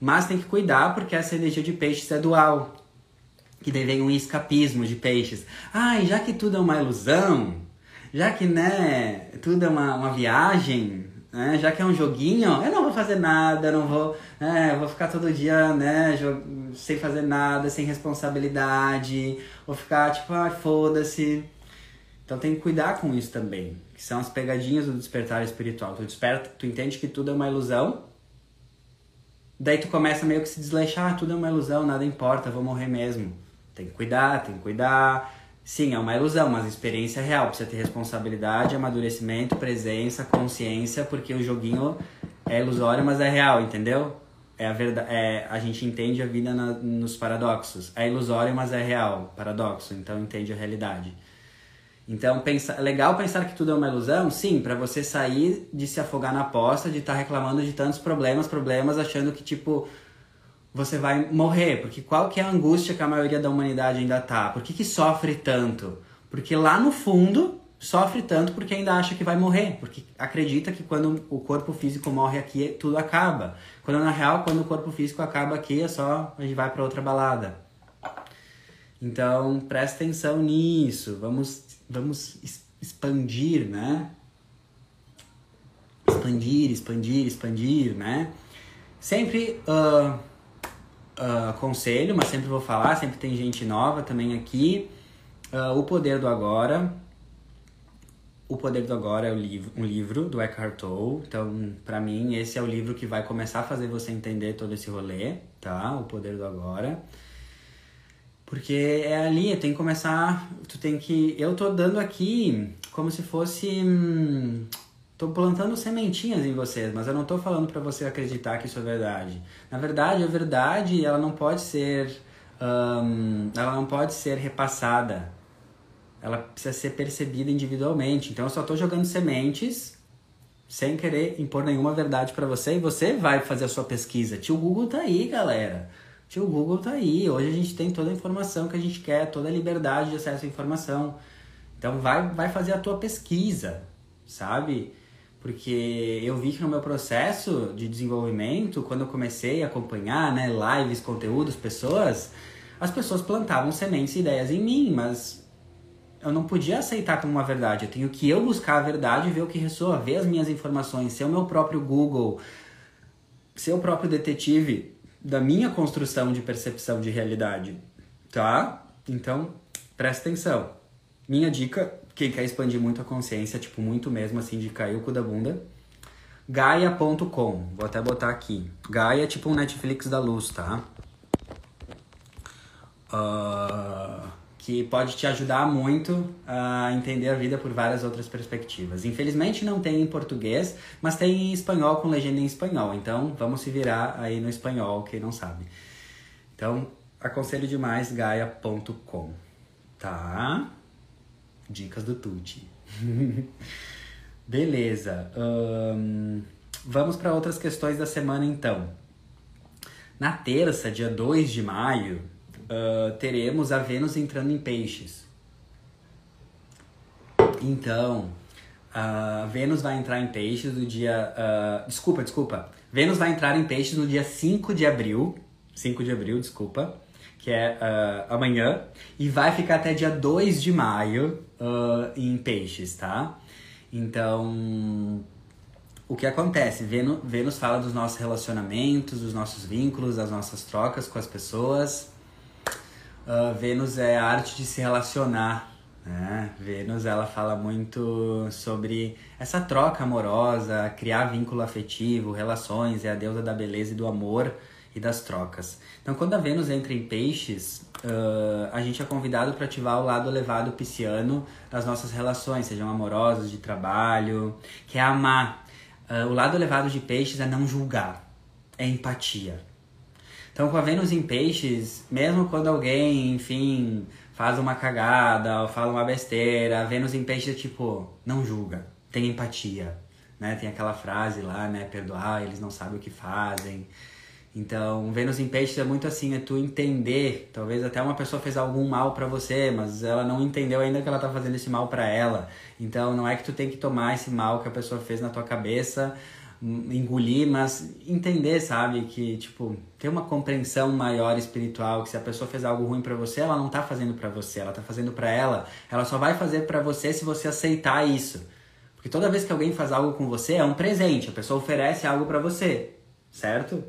Mas tem que cuidar porque essa energia de peixes é dual. Que daí vem um escapismo de peixes. Ai, já que tudo é uma ilusão, já que, né, tudo é uma, uma viagem, né? Já que é um joguinho, eu não vou fazer nada, eu não vou, né? Eu vou ficar todo dia, né, sem fazer nada, sem responsabilidade, vou ficar tipo, ah, foda-se. Então tem que cuidar com isso também, que são as pegadinhas do despertar espiritual. Tu desperta, tu entende que tudo é uma ilusão, daí tu começa meio que se desleixar, ah, tudo é uma ilusão, nada importa, vou morrer mesmo. Tem que cuidar, tem que cuidar, Sim, é uma ilusão, mas experiência real. Precisa ter responsabilidade, amadurecimento, presença, consciência, porque o joguinho é ilusório, mas é real, entendeu? É a verdade, é, a gente entende a vida na, nos paradoxos. É ilusório, mas é real, paradoxo. Então entende a realidade. Então, pensa, é legal pensar que tudo é uma ilusão? Sim, para você sair de se afogar na aposta, de estar tá reclamando de tantos problemas, problemas, achando que tipo você vai morrer, porque qual que é a angústia que a maioria da humanidade ainda tá? Por que, que sofre tanto? Porque lá no fundo sofre tanto porque ainda acha que vai morrer, porque acredita que quando o corpo físico morre aqui tudo acaba. Quando na real, quando o corpo físico acaba aqui é só a gente vai para outra balada. Então, presta atenção nisso. Vamos vamos expandir, né? Expandir, expandir, expandir, né? Sempre uh, uh, aconselho, mas sempre vou falar, sempre tem gente nova também aqui. Uh, o Poder do Agora. O Poder do Agora é livro, um livro do Eckhart Tolle. Então, para mim, esse é o livro que vai começar a fazer você entender todo esse rolê, tá? O Poder do Agora. Porque é ali, tem que começar, tu tem que... Eu tô dando aqui como se fosse... Hum, Tô plantando sementinhas em vocês, mas eu não tô falando para você acreditar que isso é verdade. Na verdade, a verdade ela não pode ser, um, ela não pode ser repassada. Ela precisa ser percebida individualmente. Então eu só tô jogando sementes sem querer impor nenhuma verdade para você e você vai fazer a sua pesquisa. Tio Google tá aí, galera. Tio Google tá aí. Hoje a gente tem toda a informação que a gente quer, toda a liberdade de acesso à informação. Então vai, vai fazer a tua pesquisa, sabe? porque eu vi que no meu processo de desenvolvimento, quando eu comecei a acompanhar, né, lives, conteúdos, pessoas, as pessoas plantavam sementes e ideias em mim, mas eu não podia aceitar como uma verdade. Eu tenho que eu buscar a verdade, ver o que ressoa, ver as minhas informações, ser o meu próprio Google, ser o próprio detetive da minha construção de percepção de realidade, tá? Então, presta atenção. Minha dica quem quer expandir muito a consciência, tipo, muito mesmo, assim, de cair o cu da bunda. Gaia.com, vou até botar aqui. Gaia é tipo um Netflix da luz, tá? Uh, que pode te ajudar muito a entender a vida por várias outras perspectivas. Infelizmente não tem em português, mas tem em espanhol com legenda em espanhol. Então vamos se virar aí no espanhol, quem não sabe. Então aconselho demais gaia.com, tá? Dicas do Tuti. Beleza. Vamos para outras questões da semana então. Na terça, dia 2 de maio, uh, teremos a Vênus entrando em peixes. Então, a Vênus vai entrar em peixes no dia. Uh, desculpa, desculpa. Vênus vai entrar em peixes no dia 5 de abril. 5 de abril, desculpa que é uh, amanhã, e vai ficar até dia 2 de maio em Peixes, tá? Então, o que acontece? Vênus fala dos nossos relacionamentos, dos nossos vínculos, das nossas trocas com as pessoas. Uh, Vênus é a arte de se relacionar, né? Vênus ela fala muito sobre essa troca amorosa, criar vínculo afetivo, relações, é a deusa da beleza e do amor e das trocas. Então, quando a Vênus entra em peixes, uh, a gente é convidado para ativar o lado elevado pisciano das nossas relações, sejam amorosas, de trabalho, que é amar. Uh, o lado elevado de peixes é não julgar, é empatia. Então, com a Vênus em peixes, mesmo quando alguém, enfim, faz uma cagada ou fala uma besteira, a Vênus em peixes é tipo, não julga, tem empatia. Né? Tem aquela frase lá, né? Perdoar, eles não sabem o que fazem. Então, Vênus em Peixes é muito assim, é tu entender, talvez até uma pessoa fez algum mal para você, mas ela não entendeu ainda que ela tá fazendo esse mal para ela. Então, não é que tu tem que tomar esse mal que a pessoa fez na tua cabeça, engolir, mas entender, sabe, que tipo, ter uma compreensão maior espiritual, que se a pessoa fez algo ruim para você, ela não tá fazendo para você, ela tá fazendo para ela. Ela só vai fazer para você se você aceitar isso. Porque toda vez que alguém faz algo com você é um presente, a pessoa oferece algo para você, certo?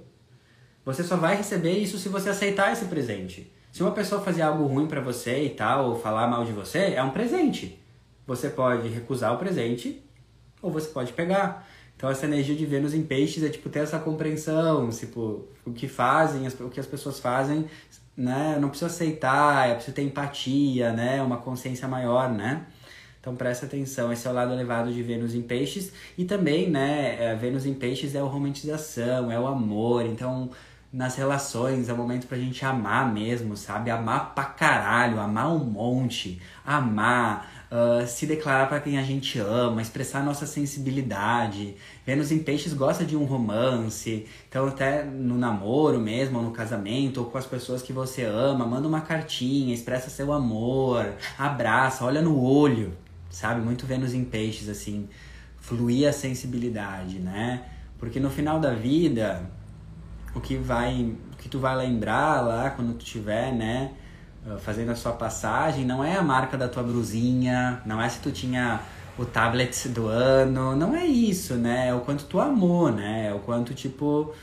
Você só vai receber isso se você aceitar esse presente. Se uma pessoa fazer algo ruim para você e tal, ou falar mal de você, é um presente. Você pode recusar o presente ou você pode pegar. Então essa energia de Vênus em peixes é tipo ter essa compreensão, tipo, o que fazem, o que as pessoas fazem, né? Não precisa aceitar, é preciso ter empatia, né? Uma consciência maior, né? Então presta atenção, esse é o lado elevado de Vênus em Peixes e também, né, é, Vênus em Peixes é a romantização, é o amor. Então nas relações, é o momento pra gente amar mesmo, sabe? Amar pra caralho, amar um monte, amar, uh, se declarar para quem a gente ama, expressar nossa sensibilidade. Vênus em Peixes gosta de um romance, então até no namoro mesmo, ou no casamento, ou com as pessoas que você ama, manda uma cartinha, expressa seu amor, abraça, olha no olho, sabe? Muito Vênus em Peixes, assim, fluir a sensibilidade, né? Porque no final da vida, o que vai, o que tu vai lembrar lá quando tu tiver, né, fazendo a sua passagem, não é a marca da tua brusinha, não é se tu tinha o tablet do ano, não é isso, né? É o quanto tu amou, né? É o quanto tipo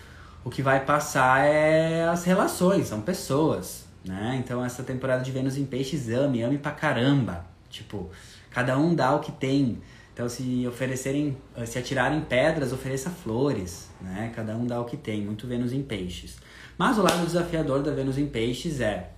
o que vai passar é as relações, são pessoas, né? Então essa temporada de Vênus em Peixes ame, ame pra caramba. Tipo, cada um dá o que tem. Então, se oferecerem, se atirarem pedras, ofereça flores, né? Cada um dá o que tem, muito Vênus em peixes. Mas o lado desafiador da Vênus em peixes é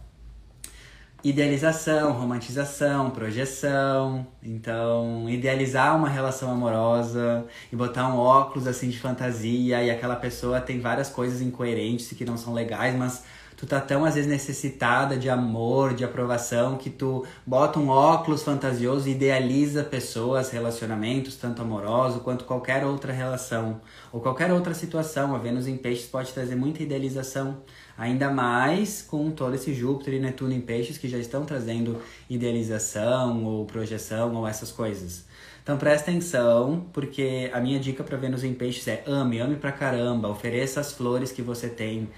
idealização, romantização, projeção. Então, idealizar uma relação amorosa e botar um óculos assim de fantasia e aquela pessoa tem várias coisas incoerentes que não são legais, mas tu tá tão às vezes necessitada de amor, de aprovação, que tu bota um óculos fantasioso e idealiza pessoas, relacionamentos, tanto amoroso quanto qualquer outra relação ou qualquer outra situação. A Vênus em Peixes pode trazer muita idealização, ainda mais com todo esse Júpiter e Netuno em Peixes que já estão trazendo idealização ou projeção ou essas coisas. Então presta atenção, porque a minha dica para Vênus em Peixes é ame, ame pra caramba, ofereça as flores que você tem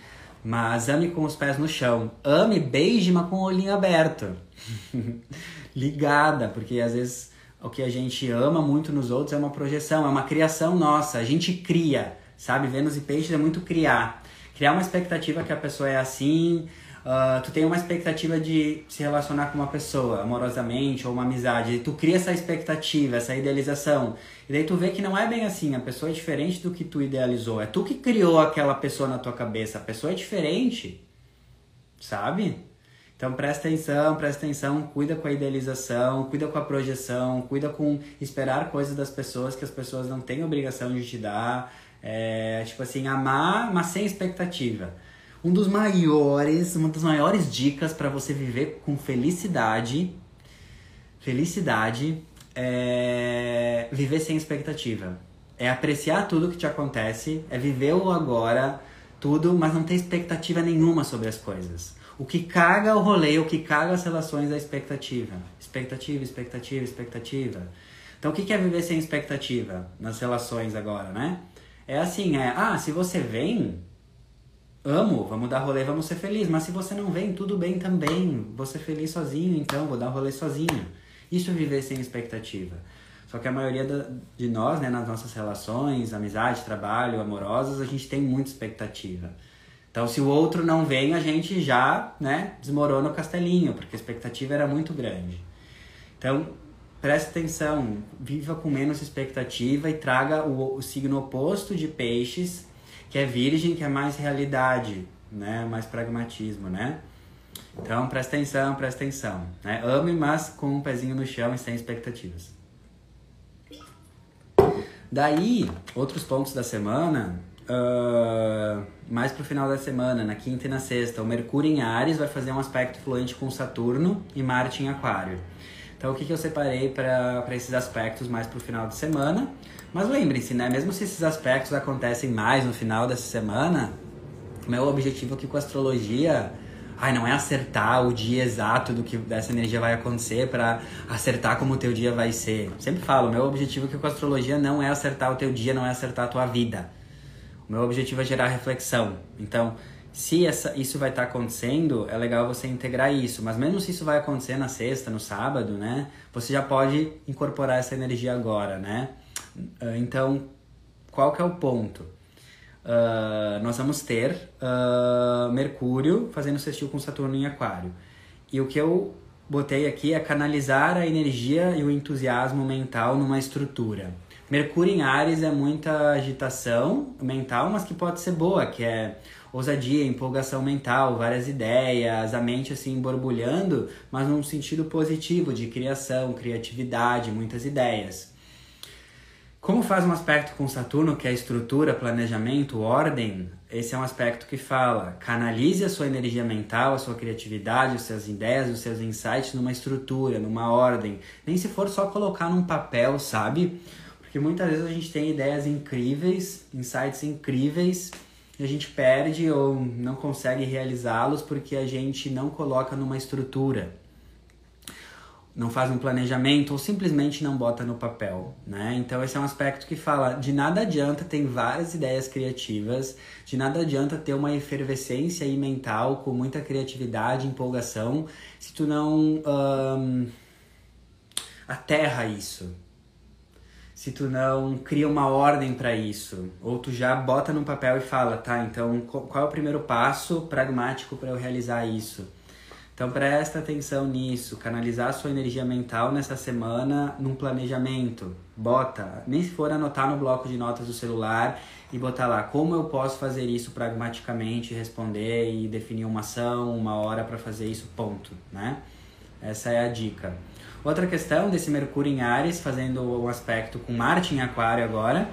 mas ame com os pés no chão. Ame, beije, mas com o olhinho aberto. Ligada, porque às vezes o que a gente ama muito nos outros é uma projeção, é uma criação nossa. A gente cria, sabe? Vênus e Peixes é muito criar. Criar uma expectativa que a pessoa é assim, Uh, tu tem uma expectativa de se relacionar com uma pessoa amorosamente ou uma amizade, e tu cria essa expectativa, essa idealização, e daí tu vê que não é bem assim, a pessoa é diferente do que tu idealizou, é tu que criou aquela pessoa na tua cabeça, a pessoa é diferente, sabe? Então presta atenção, presta atenção, cuida com a idealização, cuida com a projeção, cuida com esperar coisas das pessoas que as pessoas não têm obrigação de te dar, é, tipo assim, amar, mas sem expectativa um dos maiores, uma das maiores dicas para você viver com felicidade, felicidade é viver sem expectativa. É apreciar tudo que te acontece, é viver o agora, tudo, mas não ter expectativa nenhuma sobre as coisas. O que caga o rolê, o que caga as relações é a expectativa. Expectativa, expectativa, expectativa. Então o que é viver sem expectativa nas relações agora, né? É assim, é, ah, se você vem, amo, vamos dar rolê, vamos ser felizes. Mas se você não vem, tudo bem também. Vou ser feliz sozinho, então vou dar rolê sozinho. Isso é viver sem expectativa. Só que a maioria de nós, né, nas nossas relações, amizade, trabalho, amorosas, a gente tem muita expectativa. Então, se o outro não vem, a gente já, né, desmorona o castelinho, porque a expectativa era muito grande. Então, preste atenção, viva com menos expectativa e traga o, o signo oposto de peixes que é virgem, que é mais realidade, né? Mais pragmatismo, né? Então, presta atenção, presta atenção. Né? Ame, mas com um pezinho no chão e sem expectativas. Daí, outros pontos da semana, uh, mais pro final da semana, na quinta e na sexta, o Mercúrio em Ares vai fazer um aspecto fluente com Saturno e Marte em Aquário. Então, o que, que eu separei para esses aspectos mais pro final de semana? Mas lembrem-se, né? Mesmo se esses aspectos acontecem mais no final dessa semana, meu objetivo aqui com a astrologia, ai, não é acertar o dia exato do que dessa energia vai acontecer para acertar como o teu dia vai ser. Sempre falo, meu objetivo aqui com a astrologia não é acertar o teu dia, não é acertar a tua vida. O meu objetivo é gerar reflexão. Então, se essa, isso vai estar tá acontecendo, é legal você integrar isso. Mas mesmo se isso vai acontecer na sexta, no sábado, né? Você já pode incorporar essa energia agora, né? Uh, então, qual que é o ponto? Uh, nós vamos ter uh, Mercúrio fazendo sextil com Saturno em Aquário. E o que eu botei aqui é canalizar a energia e o entusiasmo mental numa estrutura. Mercúrio em Ares é muita agitação mental, mas que pode ser boa, que é ousadia, empolgação mental, várias ideias, a mente assim borbulhando, mas num sentido positivo de criação, criatividade, muitas ideias. Como faz um aspecto com Saturno, que é estrutura, planejamento, ordem, esse é um aspecto que fala: canalize a sua energia mental, a sua criatividade, as suas ideias, os seus insights numa estrutura, numa ordem. Nem se for só colocar num papel, sabe? Porque muitas vezes a gente tem ideias incríveis, insights incríveis, a gente perde ou não consegue realizá-los porque a gente não coloca numa estrutura, não faz um planejamento ou simplesmente não bota no papel, né? Então esse é um aspecto que fala de nada adianta ter várias ideias criativas, de nada adianta ter uma efervescência aí mental com muita criatividade, empolgação, se tu não um, aterra isso, se tu não cria uma ordem para isso, ou tu já bota no papel e fala, tá, então qual é o primeiro passo pragmático para eu realizar isso? Então presta atenção nisso, canalizar sua energia mental nessa semana num planejamento. Bota, nem se for anotar no bloco de notas do celular e botar lá como eu posso fazer isso pragmaticamente, responder e definir uma ação, uma hora para fazer isso, ponto, né? Essa é a dica. Outra questão desse Mercúrio em Ares, fazendo um aspecto com Marte em Aquário agora,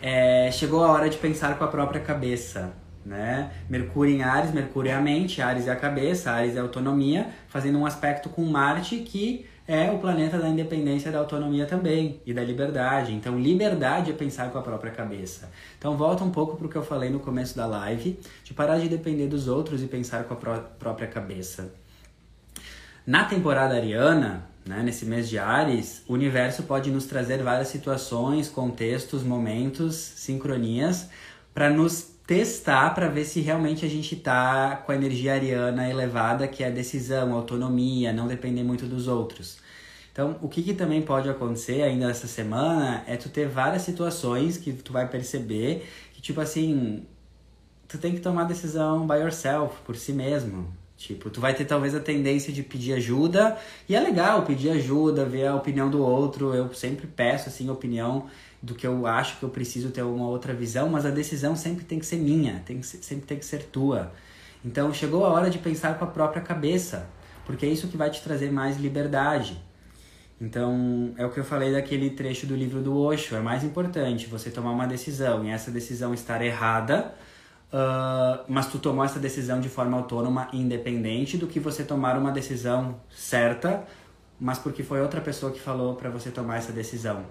é, chegou a hora de pensar com a própria cabeça. Né? Mercúrio em Ares, Mercúrio é a mente, Ares é a cabeça, Ares é a autonomia, fazendo um aspecto com Marte que é o planeta da independência da autonomia também e da liberdade. Então, liberdade é pensar com a própria cabeça. Então, volta um pouco para o que eu falei no começo da live, de parar de depender dos outros e pensar com a pró própria cabeça. Na temporada ariana, né, nesse mês de Ares, o universo pode nos trazer várias situações, contextos, momentos, sincronias, para nos testar para ver se realmente a gente está com a energia ariana elevada, que é decisão, autonomia, não depender muito dos outros. Então, o que, que também pode acontecer ainda essa semana é tu ter várias situações que tu vai perceber que, tipo assim, tu tem que tomar decisão by yourself, por si mesmo. Tipo, tu vai ter talvez a tendência de pedir ajuda, e é legal pedir ajuda, ver a opinião do outro. Eu sempre peço assim opinião do que eu acho que eu preciso ter uma outra visão, mas a decisão sempre tem que ser minha, tem que ser, sempre tem que ser tua. Então chegou a hora de pensar com a própria cabeça, porque é isso que vai te trazer mais liberdade. Então, é o que eu falei daquele trecho do livro do Osho, é mais importante você tomar uma decisão e essa decisão estar errada Uh, mas tu tomou essa decisão de forma autônoma independente do que você tomar uma decisão certa, mas porque foi outra pessoa que falou para você tomar essa decisão.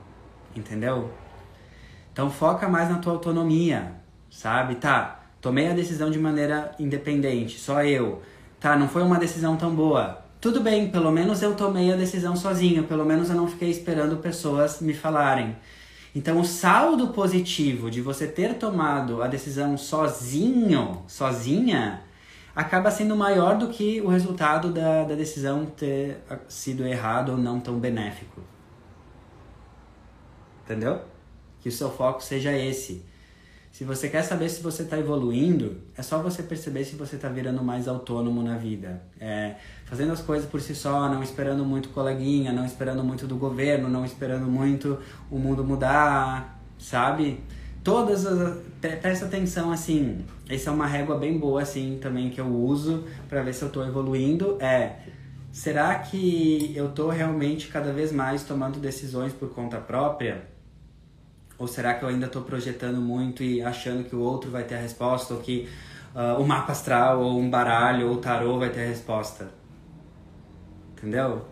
Entendeu? Então foca mais na tua autonomia, sabe? Tá, tomei a decisão de maneira independente, só eu. Tá, não foi uma decisão tão boa. Tudo bem, pelo menos eu tomei a decisão sozinho, pelo menos eu não fiquei esperando pessoas me falarem. Então, o saldo positivo de você ter tomado a decisão sozinho, sozinha, acaba sendo maior do que o resultado da, da decisão ter sido errado ou não tão benéfico. Entendeu? Que o seu foco seja esse. Se você quer saber se você está evoluindo, é só você perceber se você está virando mais autônomo na vida. É, fazendo as coisas por si só, não esperando muito coleguinha, não esperando muito do governo, não esperando muito o mundo mudar, sabe? Todas as. Presta atenção assim. Essa é uma régua bem boa, assim, também que eu uso para ver se eu estou evoluindo. É. Será que eu estou realmente cada vez mais tomando decisões por conta própria? Ou será que eu ainda estou projetando muito e achando que o outro vai ter a resposta, ou que uh, o mapa astral, ou um baralho, ou o tarô vai ter a resposta? Entendeu?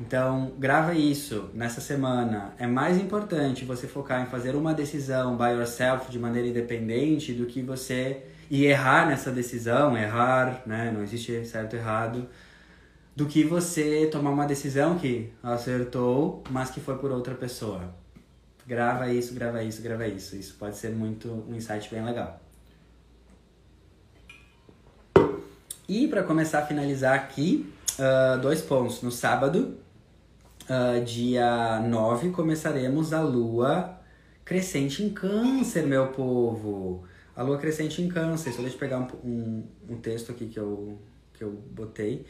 Então, grava isso nessa semana. É mais importante você focar em fazer uma decisão by yourself de maneira independente do que você e errar nessa decisão, errar, né? Não existe certo e errado, do que você tomar uma decisão que acertou, mas que foi por outra pessoa. Grava isso, grava isso, grava isso. Isso pode ser muito um insight bem legal. E para começar a finalizar aqui, uh, dois pontos. No sábado, uh, dia 9, começaremos a lua crescente em câncer, meu povo. A lua crescente em câncer. Só deixa eu pegar um, um, um texto aqui que eu, que eu botei.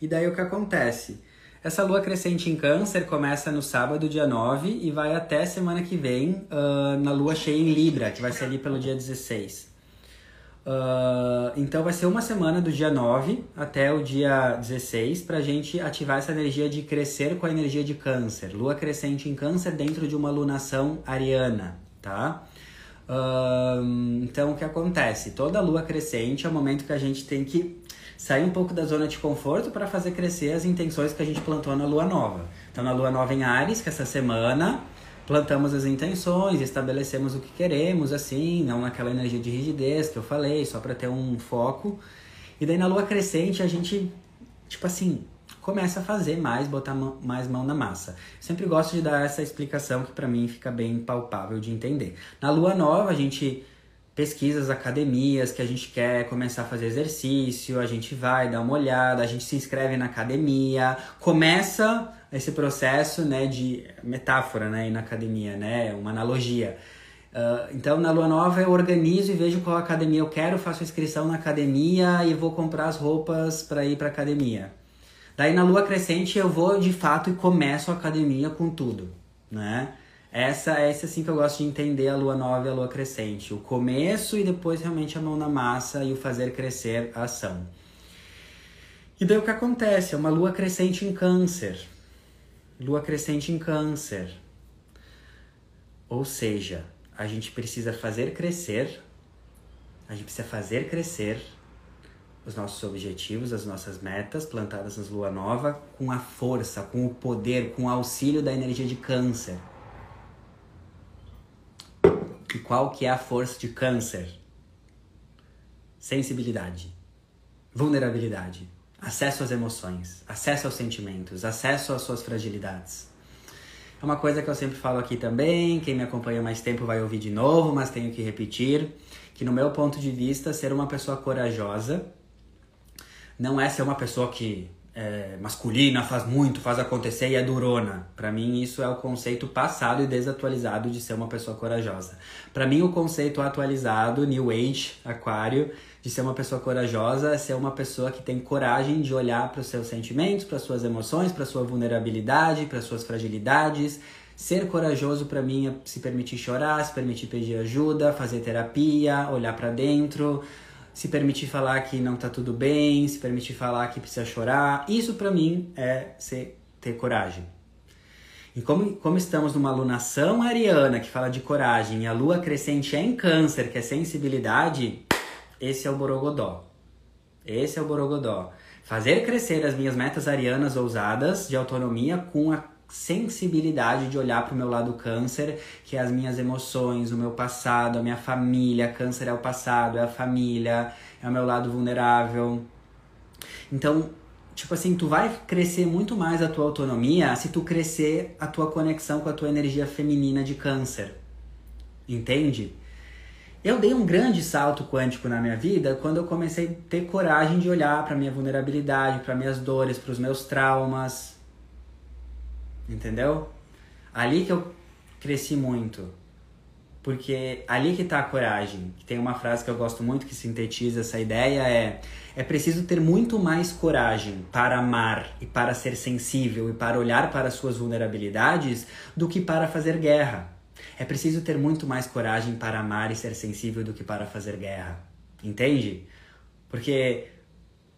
E daí o que acontece? Essa lua crescente em câncer começa no sábado, dia 9, e vai até semana que vem uh, na lua cheia em Libra, que vai ser ali pelo dia 16. Uh, então vai ser uma semana do dia 9 até o dia 16 para a gente ativar essa energia de crescer com a energia de câncer. Lua crescente em câncer dentro de uma lunação ariana, tá? Uh, então o que acontece? Toda lua crescente é o momento que a gente tem que sair um pouco da zona de conforto para fazer crescer as intenções que a gente plantou na lua nova. Então na lua nova em Ares, que essa semana plantamos as intenções, estabelecemos o que queremos, assim, não naquela energia de rigidez que eu falei, só para ter um foco. E daí na lua crescente a gente, tipo assim, começa a fazer mais, botar mais mão na massa. Sempre gosto de dar essa explicação que para mim fica bem palpável de entender. Na lua nova a gente pesquisas, academias que a gente quer começar a fazer exercício, a gente vai dar uma olhada, a gente se inscreve na academia, começa esse processo, né, de metáfora, né, na academia, né, uma analogia. Uh, então, na lua nova eu organizo e vejo qual academia eu quero, faço inscrição na academia e vou comprar as roupas para ir para academia. Daí na lua crescente eu vou de fato e começo a academia com tudo, né? Essa é esse assim que eu gosto de entender a lua nova e a lua crescente. O começo e depois realmente a mão na massa e o fazer crescer a ação. E daí o que acontece? É uma lua crescente em câncer. Lua crescente em câncer. Ou seja, a gente precisa fazer crescer, a gente precisa fazer crescer os nossos objetivos, as nossas metas plantadas nas lua nova com a força, com o poder, com o auxílio da energia de câncer. Qual que é a força de câncer? Sensibilidade, vulnerabilidade, acesso às emoções, acesso aos sentimentos, acesso às suas fragilidades. É uma coisa que eu sempre falo aqui também, quem me acompanha mais tempo vai ouvir de novo, mas tenho que repetir, que no meu ponto de vista, ser uma pessoa corajosa não é ser uma pessoa que é, masculina, faz muito, faz acontecer e é durona. Para mim, isso é o conceito passado e desatualizado de ser uma pessoa corajosa. Para mim, o conceito atualizado, New Age, Aquário, de ser uma pessoa corajosa é ser uma pessoa que tem coragem de olhar para os seus sentimentos, para suas emoções, para sua vulnerabilidade, para suas fragilidades. Ser corajoso para mim é se permitir chorar, se permitir pedir ajuda, fazer terapia, olhar para dentro, se permitir falar que não tá tudo bem, se permitir falar que precisa chorar. Isso para mim é ser, ter coragem. E como, como estamos numa alunação ariana que fala de coragem e a lua crescente é em câncer, que é sensibilidade, esse é o borogodó. Esse é o borogodó. Fazer crescer as minhas metas arianas ousadas de autonomia com a sensibilidade de olhar para o meu lado câncer, que é as minhas emoções, o meu passado, a minha família. Câncer é o passado, é a família, é o meu lado vulnerável. Então, tipo assim, tu vai crescer muito mais a tua autonomia se tu crescer a tua conexão com a tua energia feminina de câncer. Entende? Eu dei um grande salto quântico na minha vida quando eu comecei a ter coragem de olhar para minha vulnerabilidade, para minhas dores, para os meus traumas, Entendeu? Ali que eu cresci muito. Porque ali que está a coragem. Tem uma frase que eu gosto muito que sintetiza essa ideia é é preciso ter muito mais coragem para amar e para ser sensível e para olhar para suas vulnerabilidades do que para fazer guerra. É preciso ter muito mais coragem para amar e ser sensível do que para fazer guerra. Entende? Porque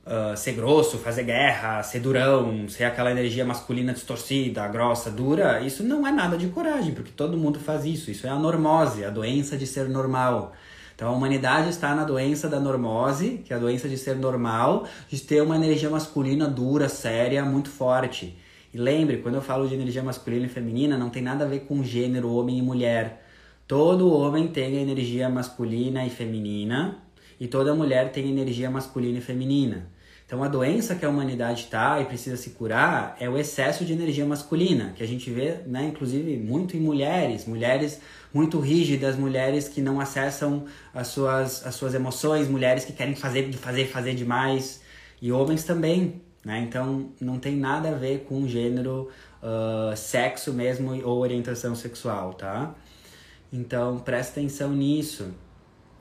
uh, ser grosso, fazer guerra, ser durão, ser aquela energia masculina distorcida, grossa, dura, isso não é nada de coragem, porque todo mundo faz isso. Isso é a normose, a doença de ser normal. Então a humanidade está na doença da normose, que é a doença de ser normal, de ter uma energia masculina dura, séria, muito forte. E lembre, quando eu falo de energia masculina e feminina, não tem nada a ver com gênero, homem e mulher. Todo homem tem energia masculina e feminina, e toda mulher tem energia masculina e feminina. Então, a doença que a humanidade está e precisa se curar é o excesso de energia masculina, que a gente vê, né, inclusive, muito em mulheres, mulheres muito rígidas, mulheres que não acessam as suas, as suas emoções, mulheres que querem fazer, fazer, fazer demais, e homens também, né? Então, não tem nada a ver com gênero, uh, sexo mesmo ou orientação sexual, tá? Então presta atenção nisso,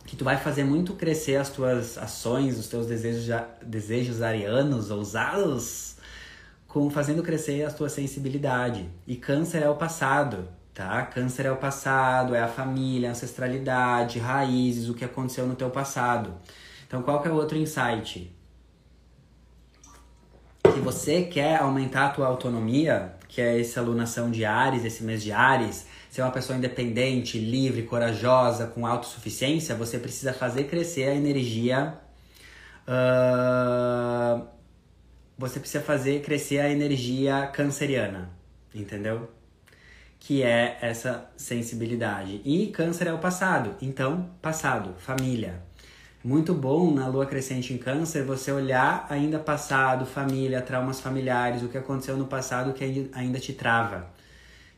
que tu vai fazer muito crescer as tuas ações, os teus desejos, desejos arianos, ousados, com fazendo crescer a tua sensibilidade. E câncer é o passado, tá? Câncer é o passado, é a família, a ancestralidade, raízes, o que aconteceu no teu passado. Então qual que é o outro insight? Que você quer aumentar a tua autonomia, que é essa alunação de Ares, esse mês de Ares, ser uma pessoa independente, livre, corajosa, com autossuficiência, você precisa fazer crescer a energia. Uh, você precisa fazer crescer a energia canceriana, entendeu? Que é essa sensibilidade. E câncer é o passado, então, passado, família. Muito bom na lua crescente em câncer você olhar ainda passado, família, traumas familiares, o que aconteceu no passado que ainda te trava.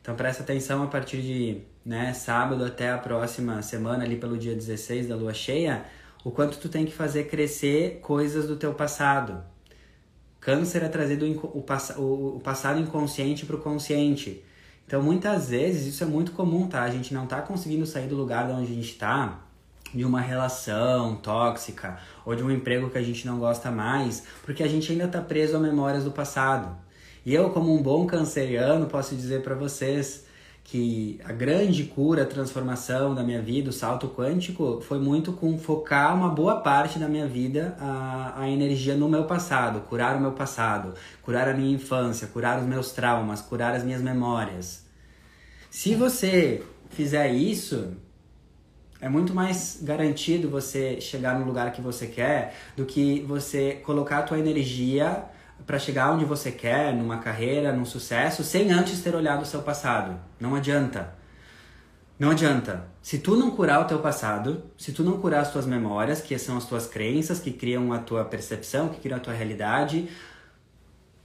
Então presta atenção a partir de né, sábado até a próxima semana, ali pelo dia 16 da lua cheia, o quanto tu tem que fazer crescer coisas do teu passado. Câncer é trazer o, o, passado inconsciente para o consciente. Então muitas vezes isso é muito comum, tá? A gente não tá conseguindo sair do lugar de onde a gente está de uma relação tóxica ou de um emprego que a gente não gosta mais, porque a gente ainda está preso a memórias do passado. E eu, como um bom canceriano, posso dizer para vocês que a grande cura, a transformação da minha vida, o salto quântico, foi muito com focar uma boa parte da minha vida a, a energia no meu passado, curar o meu passado, curar a minha infância, curar os meus traumas, curar as minhas memórias. Se você fizer isso, é muito mais garantido você chegar no lugar que você quer do que você colocar a tua energia para chegar onde você quer, numa carreira, num sucesso, sem antes ter olhado o seu passado. Não adianta. Não adianta. Se tu não curar o teu passado, se tu não curar as tuas memórias, que são as tuas crenças, que criam a tua percepção, que criam a tua realidade,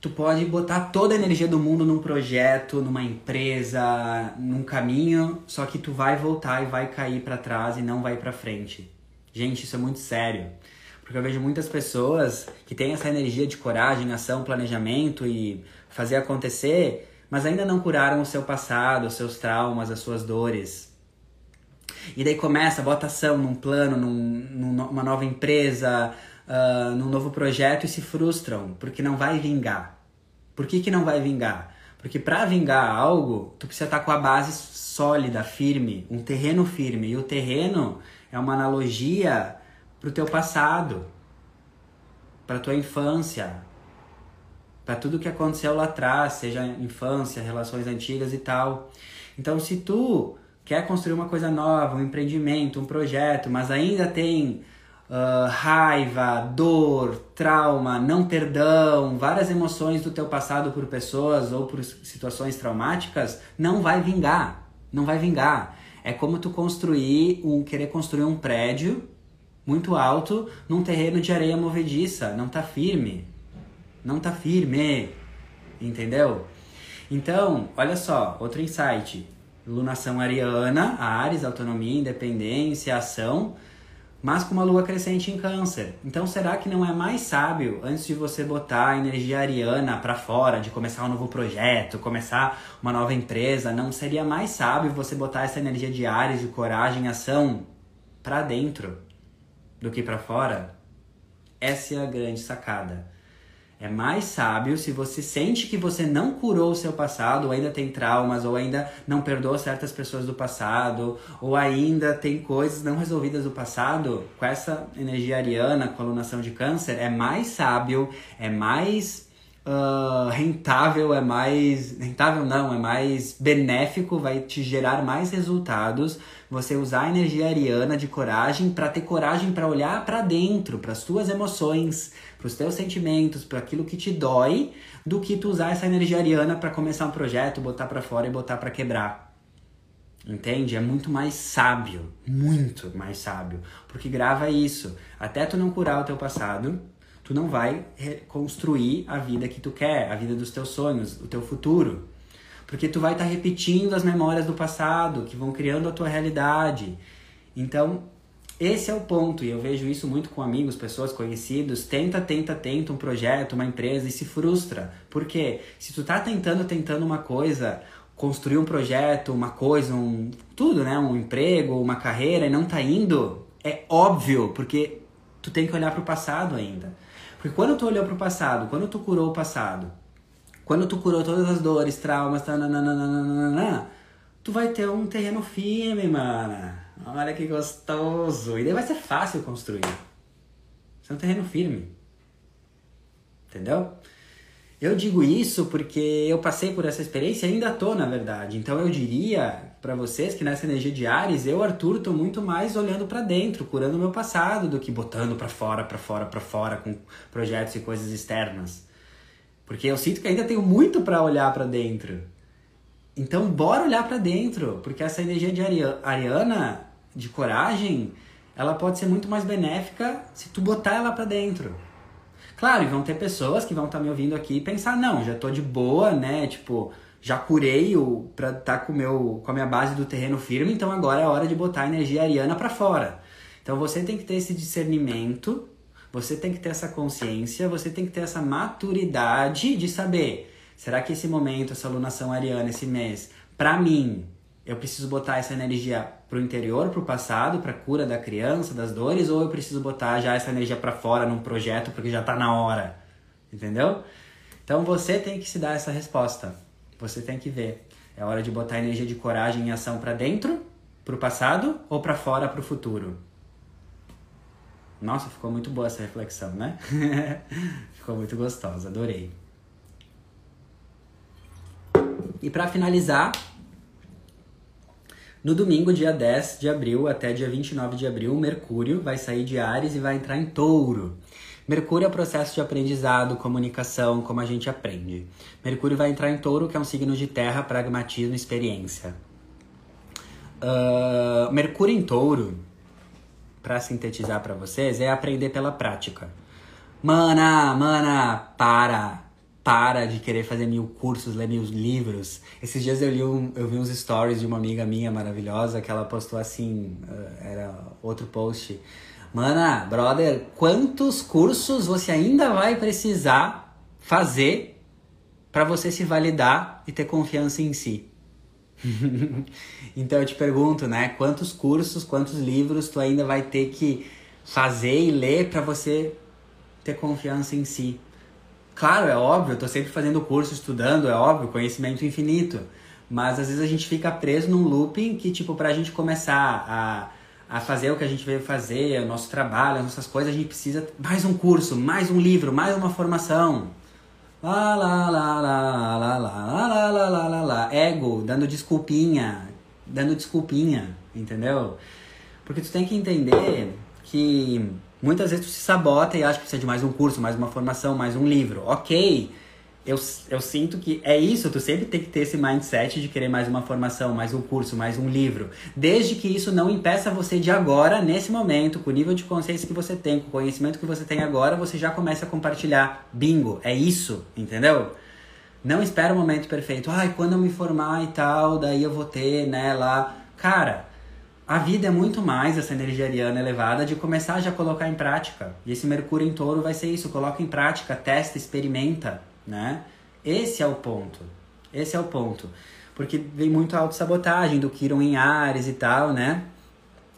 tu pode botar toda a energia do mundo num projeto, numa empresa, num caminho, só que tu vai voltar e vai cair para trás e não vai para frente. Gente, isso é muito sério. Porque eu vejo muitas pessoas que têm essa energia de coragem, ação, planejamento e fazer acontecer, mas ainda não curaram o seu passado, os seus traumas, as suas dores. E daí começa a botação num plano, num, numa nova empresa, uh, num novo projeto e se frustram, porque não vai vingar. Por que, que não vai vingar? Porque para vingar algo, tu precisa estar com a base sólida, firme, um terreno firme. E o terreno é uma analogia para o teu passado, para tua infância, para tudo que aconteceu lá atrás, seja infância, relações antigas e tal. Então, se tu quer construir uma coisa nova, um empreendimento, um projeto, mas ainda tem uh, raiva, dor, trauma, não perdão, várias emoções do teu passado por pessoas ou por situações traumáticas, não vai vingar, não vai vingar. É como tu construir um querer construir um prédio muito alto num terreno de areia movediça, não tá firme. Não tá firme. Entendeu? Então, olha só, outro insight. Lunação ariana, Ares, autonomia, independência, ação, mas com uma lua crescente em câncer. Então, será que não é mais sábio, antes de você botar a energia ariana para fora, de começar um novo projeto, começar uma nova empresa, não seria mais sábio você botar essa energia de Ares, de coragem, ação, para dentro? Do que para fora, essa é a grande sacada. É mais sábio se você sente que você não curou o seu passado, ou ainda tem traumas, ou ainda não perdoou certas pessoas do passado, ou ainda tem coisas não resolvidas do passado, com essa energia ariana, alunação de câncer, é mais sábio, é mais uh, rentável, é mais. rentável não, é mais benéfico, vai te gerar mais resultados você usar a energia ariana de coragem para ter coragem para olhar para dentro, para as tuas emoções, para os teus sentimentos, para aquilo que te dói, do que tu usar essa energia ariana para começar um projeto, botar para fora e botar para quebrar. Entende? É muito mais sábio, muito mais sábio, porque grava isso. Até tu não curar o teu passado, tu não vai reconstruir a vida que tu quer, a vida dos teus sonhos, o teu futuro. Porque tu vai estar tá repetindo as memórias do passado, que vão criando a tua realidade. Então, esse é o ponto, e eu vejo isso muito com amigos, pessoas conhecidos. Tenta, tenta, tenta um projeto, uma empresa e se frustra. Por quê? Se tu tá tentando, tentando uma coisa construir um projeto, uma coisa, um tudo, né? Um emprego, uma carreira e não tá indo, é óbvio, porque tu tem que olhar para o passado ainda. Porque quando tu olhou para o passado, quando tu curou o passado, quando tu curou todas as dores, traumas, tananana, tu vai ter um terreno firme, mano. Olha que gostoso. E daí vai ser fácil construir. Isso é um terreno firme. Entendeu? Eu digo isso porque eu passei por essa experiência e ainda tô, na verdade. Então eu diria para vocês que nessa energia de Ares, eu, Arthur, tô muito mais olhando para dentro, curando o meu passado do que botando para fora, para fora, para fora com projetos e coisas externas. Porque eu sinto que ainda tenho muito para olhar para dentro. Então, bora olhar para dentro, porque essa energia de Ariana, de coragem, ela pode ser muito mais benéfica se tu botar ela para dentro. Claro, e vão ter pessoas que vão estar tá me ouvindo aqui e pensar, não, já tô de boa, né? Tipo, já curei o para estar tá com meu com a minha base do terreno firme, então agora é hora de botar a energia ariana para fora. Então você tem que ter esse discernimento, você tem que ter essa consciência, você tem que ter essa maturidade de saber Será que esse momento, essa alunação ariana, esse mês, para mim, eu preciso botar essa energia pro interior, pro passado, pra cura da criança, das dores, ou eu preciso botar já essa energia para fora num projeto porque já tá na hora? Entendeu? Então você tem que se dar essa resposta. Você tem que ver. É hora de botar energia de coragem e ação para dentro, pro passado ou para fora, pro futuro. Nossa, ficou muito boa essa reflexão, né? ficou muito gostosa, adorei. E para finalizar, no domingo, dia 10 de abril até dia 29 de abril, Mercúrio vai sair de Ares e vai entrar em Touro. Mercúrio é o processo de aprendizado, comunicação, como a gente aprende. Mercúrio vai entrar em Touro, que é um signo de terra, pragmatismo, experiência. Uh, Mercúrio em Touro, para sintetizar para vocês, é aprender pela prática. Mana, mana, para para de querer fazer mil cursos, ler mil livros. Esses dias eu, li um, eu vi uns stories de uma amiga minha maravilhosa que ela postou assim, uh, era outro post. Mana, brother, quantos cursos você ainda vai precisar fazer para você se validar e ter confiança em si? então eu te pergunto, né? Quantos cursos, quantos livros tu ainda vai ter que fazer e ler para você ter confiança em si? Claro, é óbvio, eu tô sempre fazendo curso, estudando, é óbvio, conhecimento infinito. Mas às vezes a gente fica preso num looping que, tipo, pra gente começar a, a fazer o que a gente veio fazer, o nosso trabalho, as nossas coisas, a gente precisa mais um curso, mais um livro, mais uma formação. Lá, lá, lá, lá, lá, lá, lá, lá, lá, lá, lá. Ego, dando desculpinha, dando desculpinha, entendeu? Porque tu tem que entender que Muitas vezes tu se sabota e acha que precisa de mais um curso, mais uma formação, mais um livro. Ok, eu, eu sinto que é isso, tu sempre tem que ter esse mindset de querer mais uma formação, mais um curso, mais um livro. Desde que isso não impeça você de agora, nesse momento, com o nível de consciência que você tem, com o conhecimento que você tem agora, você já começa a compartilhar. Bingo, é isso, entendeu? Não espera o momento perfeito. Ai, quando eu me formar e tal, daí eu vou ter, né, lá. Cara, a vida é muito mais essa energia ariana elevada de começar já a colocar em prática. E esse Mercúrio em touro vai ser isso, coloca em prática, testa, experimenta, né? Esse é o ponto. Esse é o ponto. Porque vem muito a autossabotagem do Kiron em Ares e tal, né?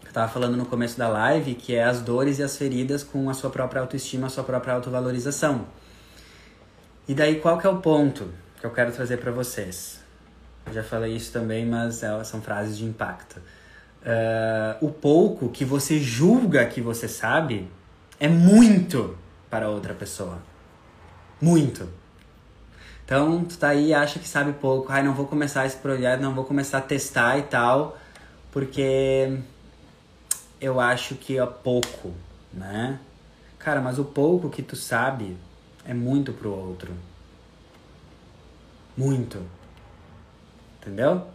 Eu tava falando no começo da live que é as dores e as feridas com a sua própria autoestima, a sua própria autovalorização. E daí qual que é o ponto que eu quero trazer para vocês? Eu já falei isso também, mas é, são frases de impacto uh, o pouco que você julga que você sabe é muito para outra pessoa. Muito. Então, tu tá aí acha que sabe pouco. Ai, não vou começar esse projeto, não vou começar a testar e tal, porque eu acho que é pouco, né? Cara, mas o pouco que tu sabe é muito pro outro. Muito. Entendeu?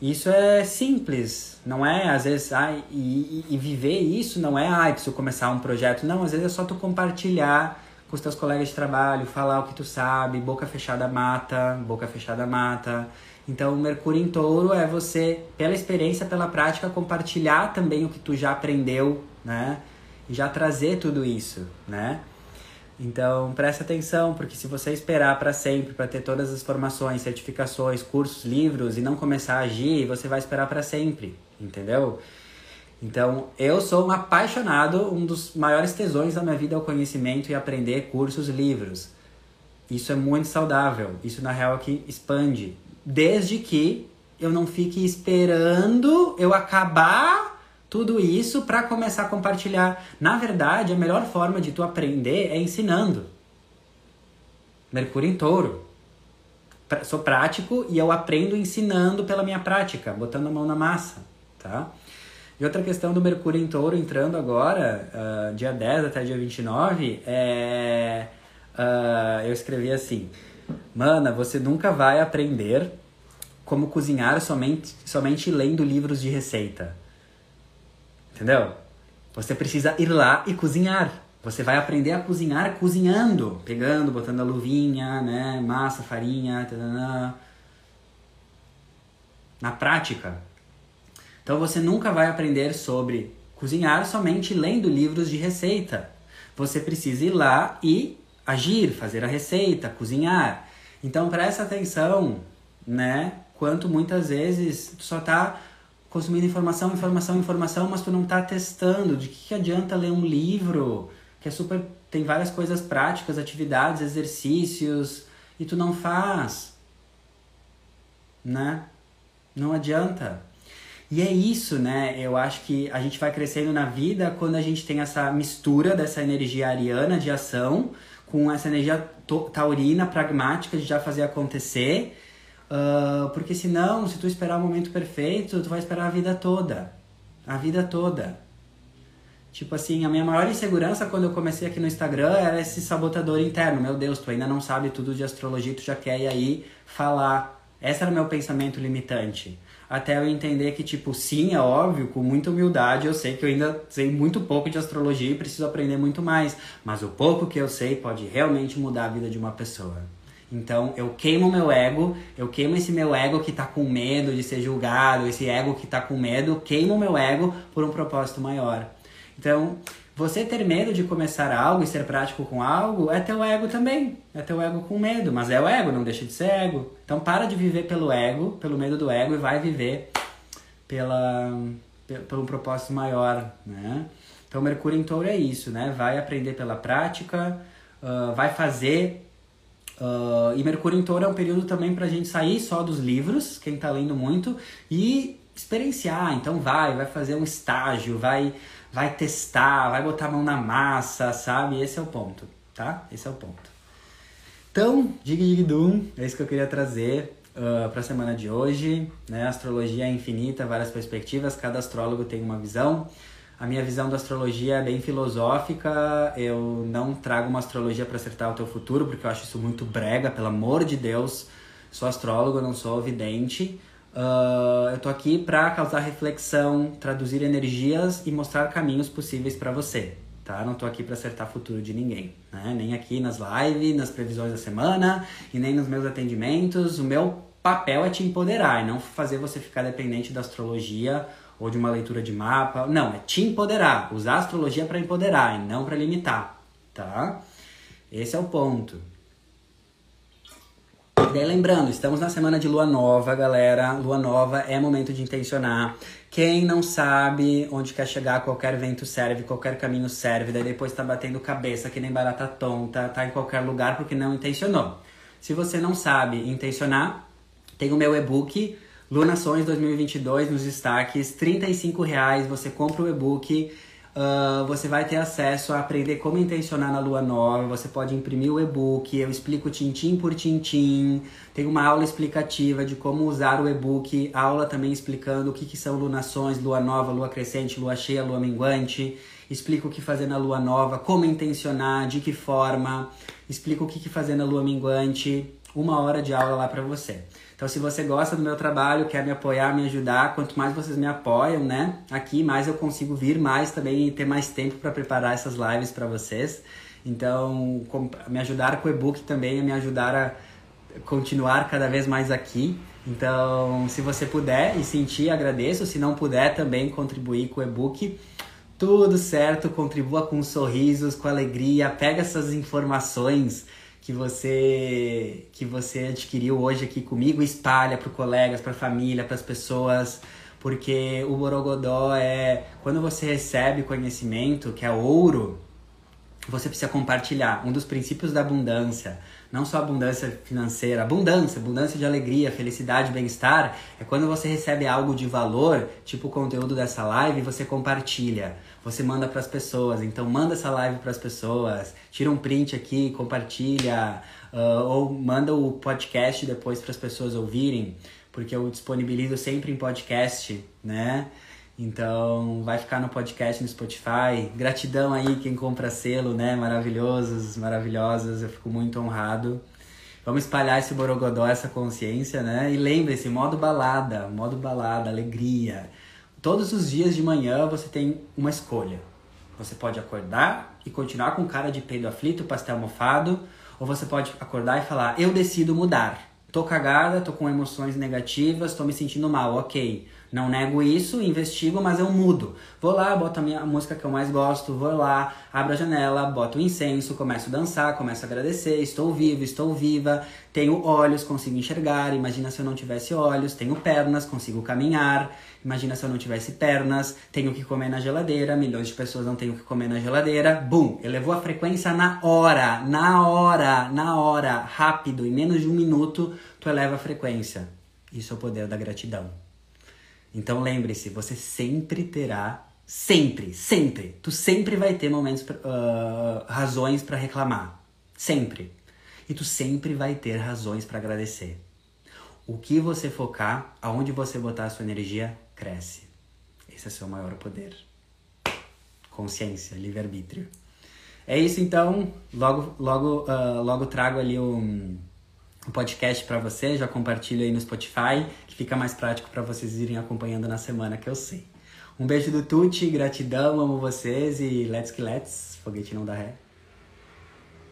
Isso é simples, não é? Às vezes, ai, e, e, viver isso não é, ai, preciso começar um projeto. Não, às vezes é só tu compartilhar com os teus colegas de trabalho, falar o que tu sabe, boca fechada mata, boca fechada mata. Então, Mercúrio em Touro é você, pela experiência, pela prática, compartilhar também o que tu já aprendeu, né? E já trazer tudo isso, né? Então, preste atenção, porque se você esperar para sempre para ter todas as formações, certificações, cursos, livros e não começar a agir, você vai esperar para sempre, entendeu? Então, eu sou um apaixonado, um dos maiores tesões da minha vida é o conhecimento e aprender cursos, livros. Isso é muito saudável. Isso na real aqui expande, desde que eu não fique esperando eu acabar tudo isso para começar a compartilhar. Na verdade, a melhor forma de tu aprender é ensinando. Mercúrio em touro. Sou prático e eu aprendo ensinando pela minha prática, botando a mão na massa, tá? E outra questão do Mercúrio em touro entrando agora, uh, dia 10 até dia 29, é... Uh, eu escrevi assim, Mana, você nunca vai aprender como cozinhar somente, somente lendo livros de receita. Entendeu? Você precisa ir lá e cozinhar. Você vai aprender a cozinhar cozinhando, pegando, botando a luvinha, né, massa, farinha, tadana. na prática. Então você nunca vai aprender sobre cozinhar somente lendo livros de receita. Você precisa ir lá e agir, fazer a receita, cozinhar. Então presta atenção, né? Quanto muitas vezes tu só tá consumindo informação, informação, informação, mas tu não tá testando. De que, que adianta ler um livro que é super tem várias coisas práticas, atividades, exercícios e tu não faz, né? Não adianta. E é isso, né? Eu acho que a gente vai crescendo na vida quando a gente tem essa mistura dessa energia ariana de ação com essa energia taurina, pragmática de já fazer acontecer Uh, porque senão, se tu esperar o momento perfeito, tu vai esperar a vida toda. A vida toda. Tipo assim, a minha maior insegurança quando eu comecei aqui no Instagram era esse sabotador interno. Meu Deus, tu ainda não sabe tudo de astrologia, tu já quer ir aí falar. Esse era o meu pensamento limitante. Até eu entender que, tipo, sim, é óbvio, com muita humildade, eu sei que eu ainda sei muito pouco de astrologia e preciso aprender muito mais. Mas o pouco que eu sei pode realmente mudar a vida de uma pessoa. Então eu queimo meu ego, eu queimo esse meu ego que tá com medo de ser julgado, esse ego que tá com medo, queimo meu ego por um propósito maior. Então, você ter medo de começar algo e ser prático com algo é teu ego também. É teu ego com medo, mas é o ego, não deixa de ser ego. Então para de viver pelo ego, pelo medo do ego e vai viver pela, pelo um propósito maior, né? Então Mercúrio em Touro é isso, né? Vai aprender pela prática, uh, vai fazer Uh, e Mercúrio em Touro é um período também para a gente sair só dos livros, quem está lendo muito, e experienciar. Então vai, vai fazer um estágio, vai, vai testar, vai botar a mão na massa, sabe? Esse é o ponto, tá? Esse é o ponto. Então, dig dig dum, é isso que eu queria trazer uh, ah, para a semana de hoje. Né? A astrologia é infinita, várias perspectivas, cada astrólogo tem uma visão. A minha visão da astrologia é bem filosófica. Eu não trago uma astrologia para acertar o teu futuro, porque eu acho isso muito brega, pelo amor de Deus. Sou astrólogo, não sou vidente. Uh, eu tô aqui para causar reflexão, traduzir energias e mostrar caminhos possíveis para você, tá? Não tô aqui para acertar o futuro de ninguém, né? Nem aqui nas lives, nas previsões da semana e nem nos meus atendimentos. O meu papel é te empoderar e não fazer você ficar dependente da astrologia ou de uma leitura de mapa. Não, é te empoderar. Usar a astrologia para empoderar e não para limitar, tá? Esse é o ponto. E daí lembrando, estamos na semana de lua nova, galera. Lua nova é momento de intencionar. Quem não sabe onde quer chegar, qualquer vento serve, qualquer caminho serve. Daí depois tá batendo cabeça que nem barata tonta, tá em qualquer lugar porque não intencionou. Se você não sabe intencionar, tem o meu e-book Lunações 2022 nos destaques, R$ reais. Você compra o e-book, uh, você vai ter acesso a aprender como intencionar na lua nova. Você pode imprimir o e-book, eu explico tintim por tintim. Tem uma aula explicativa de como usar o e-book, aula também explicando o que, que são lunações, lua nova, lua crescente, lua cheia, lua minguante. Explico o que fazer na lua nova, como intencionar, de que forma. Explico o que, que fazer na lua minguante. Uma hora de aula lá para você. Então, se você gosta do meu trabalho, quer me apoiar, me ajudar, quanto mais vocês me apoiam, né? Aqui, mais eu consigo vir mais também e ter mais tempo para preparar essas lives para vocês. Então, me ajudar com o e-book também me ajudar a continuar cada vez mais aqui. Então, se você puder e sentir, agradeço. Se não puder, também contribuir com o e-book. tudo certo, contribua com sorrisos, com alegria, pega essas informações que você que você adquiriu hoje aqui comigo, espalha para colegas, para família, para as pessoas, porque o borogodó é quando você recebe conhecimento, que é ouro, você precisa compartilhar. Um dos princípios da abundância, não só abundância financeira, abundância, abundância de alegria, felicidade, bem-estar, é quando você recebe algo de valor, tipo o conteúdo dessa live, você compartilha, você manda para as pessoas. Então manda essa live para as pessoas, tira um print aqui, compartilha, uh, ou manda o podcast depois para as pessoas ouvirem, porque eu disponibilizo sempre em podcast, né? Então, vai ficar no podcast no Spotify. Gratidão aí quem compra selo, né? Maravilhosos, maravilhosas. Eu fico muito honrado. Vamos espalhar esse borogodó, essa consciência, né? E lembre-se, modo balada, modo balada, alegria. Todos os dias de manhã você tem uma escolha. Você pode acordar e continuar com cara de peido aflito, pastel mofado, ou você pode acordar e falar: "Eu decido mudar. Tô cagada, tô com emoções negativas, tô me sentindo mal, OK. Não nego isso, investigo, mas eu mudo. Vou lá, boto a minha música que eu mais gosto, vou lá, abro a janela, boto o incenso, começo a dançar, começo a agradecer, estou vivo, estou viva, tenho olhos, consigo enxergar, imagina se eu não tivesse olhos, tenho pernas, consigo caminhar, imagina se eu não tivesse pernas, tenho que comer na geladeira, milhões de pessoas não têm o que comer na geladeira, bum, elevou a frequência na hora, na hora, na hora, rápido, em menos de um minuto, tu eleva a frequência. Isso é o poder da gratidão. Então lembre-se, você sempre terá, sempre, sempre, tu sempre vai ter momentos, uh, razões para reclamar, sempre. E tu sempre vai ter razões para agradecer. O que você focar, aonde você botar a sua energia, cresce. Esse é o seu maior poder. Consciência, livre-arbítrio. É isso então. Logo, logo, uh, logo trago ali um o podcast para você, já compartilho aí no Spotify, fica mais prático para vocês irem acompanhando na semana que eu sei. Um beijo do Tuti, gratidão, amo vocês e let's que let's, foguete não dá ré.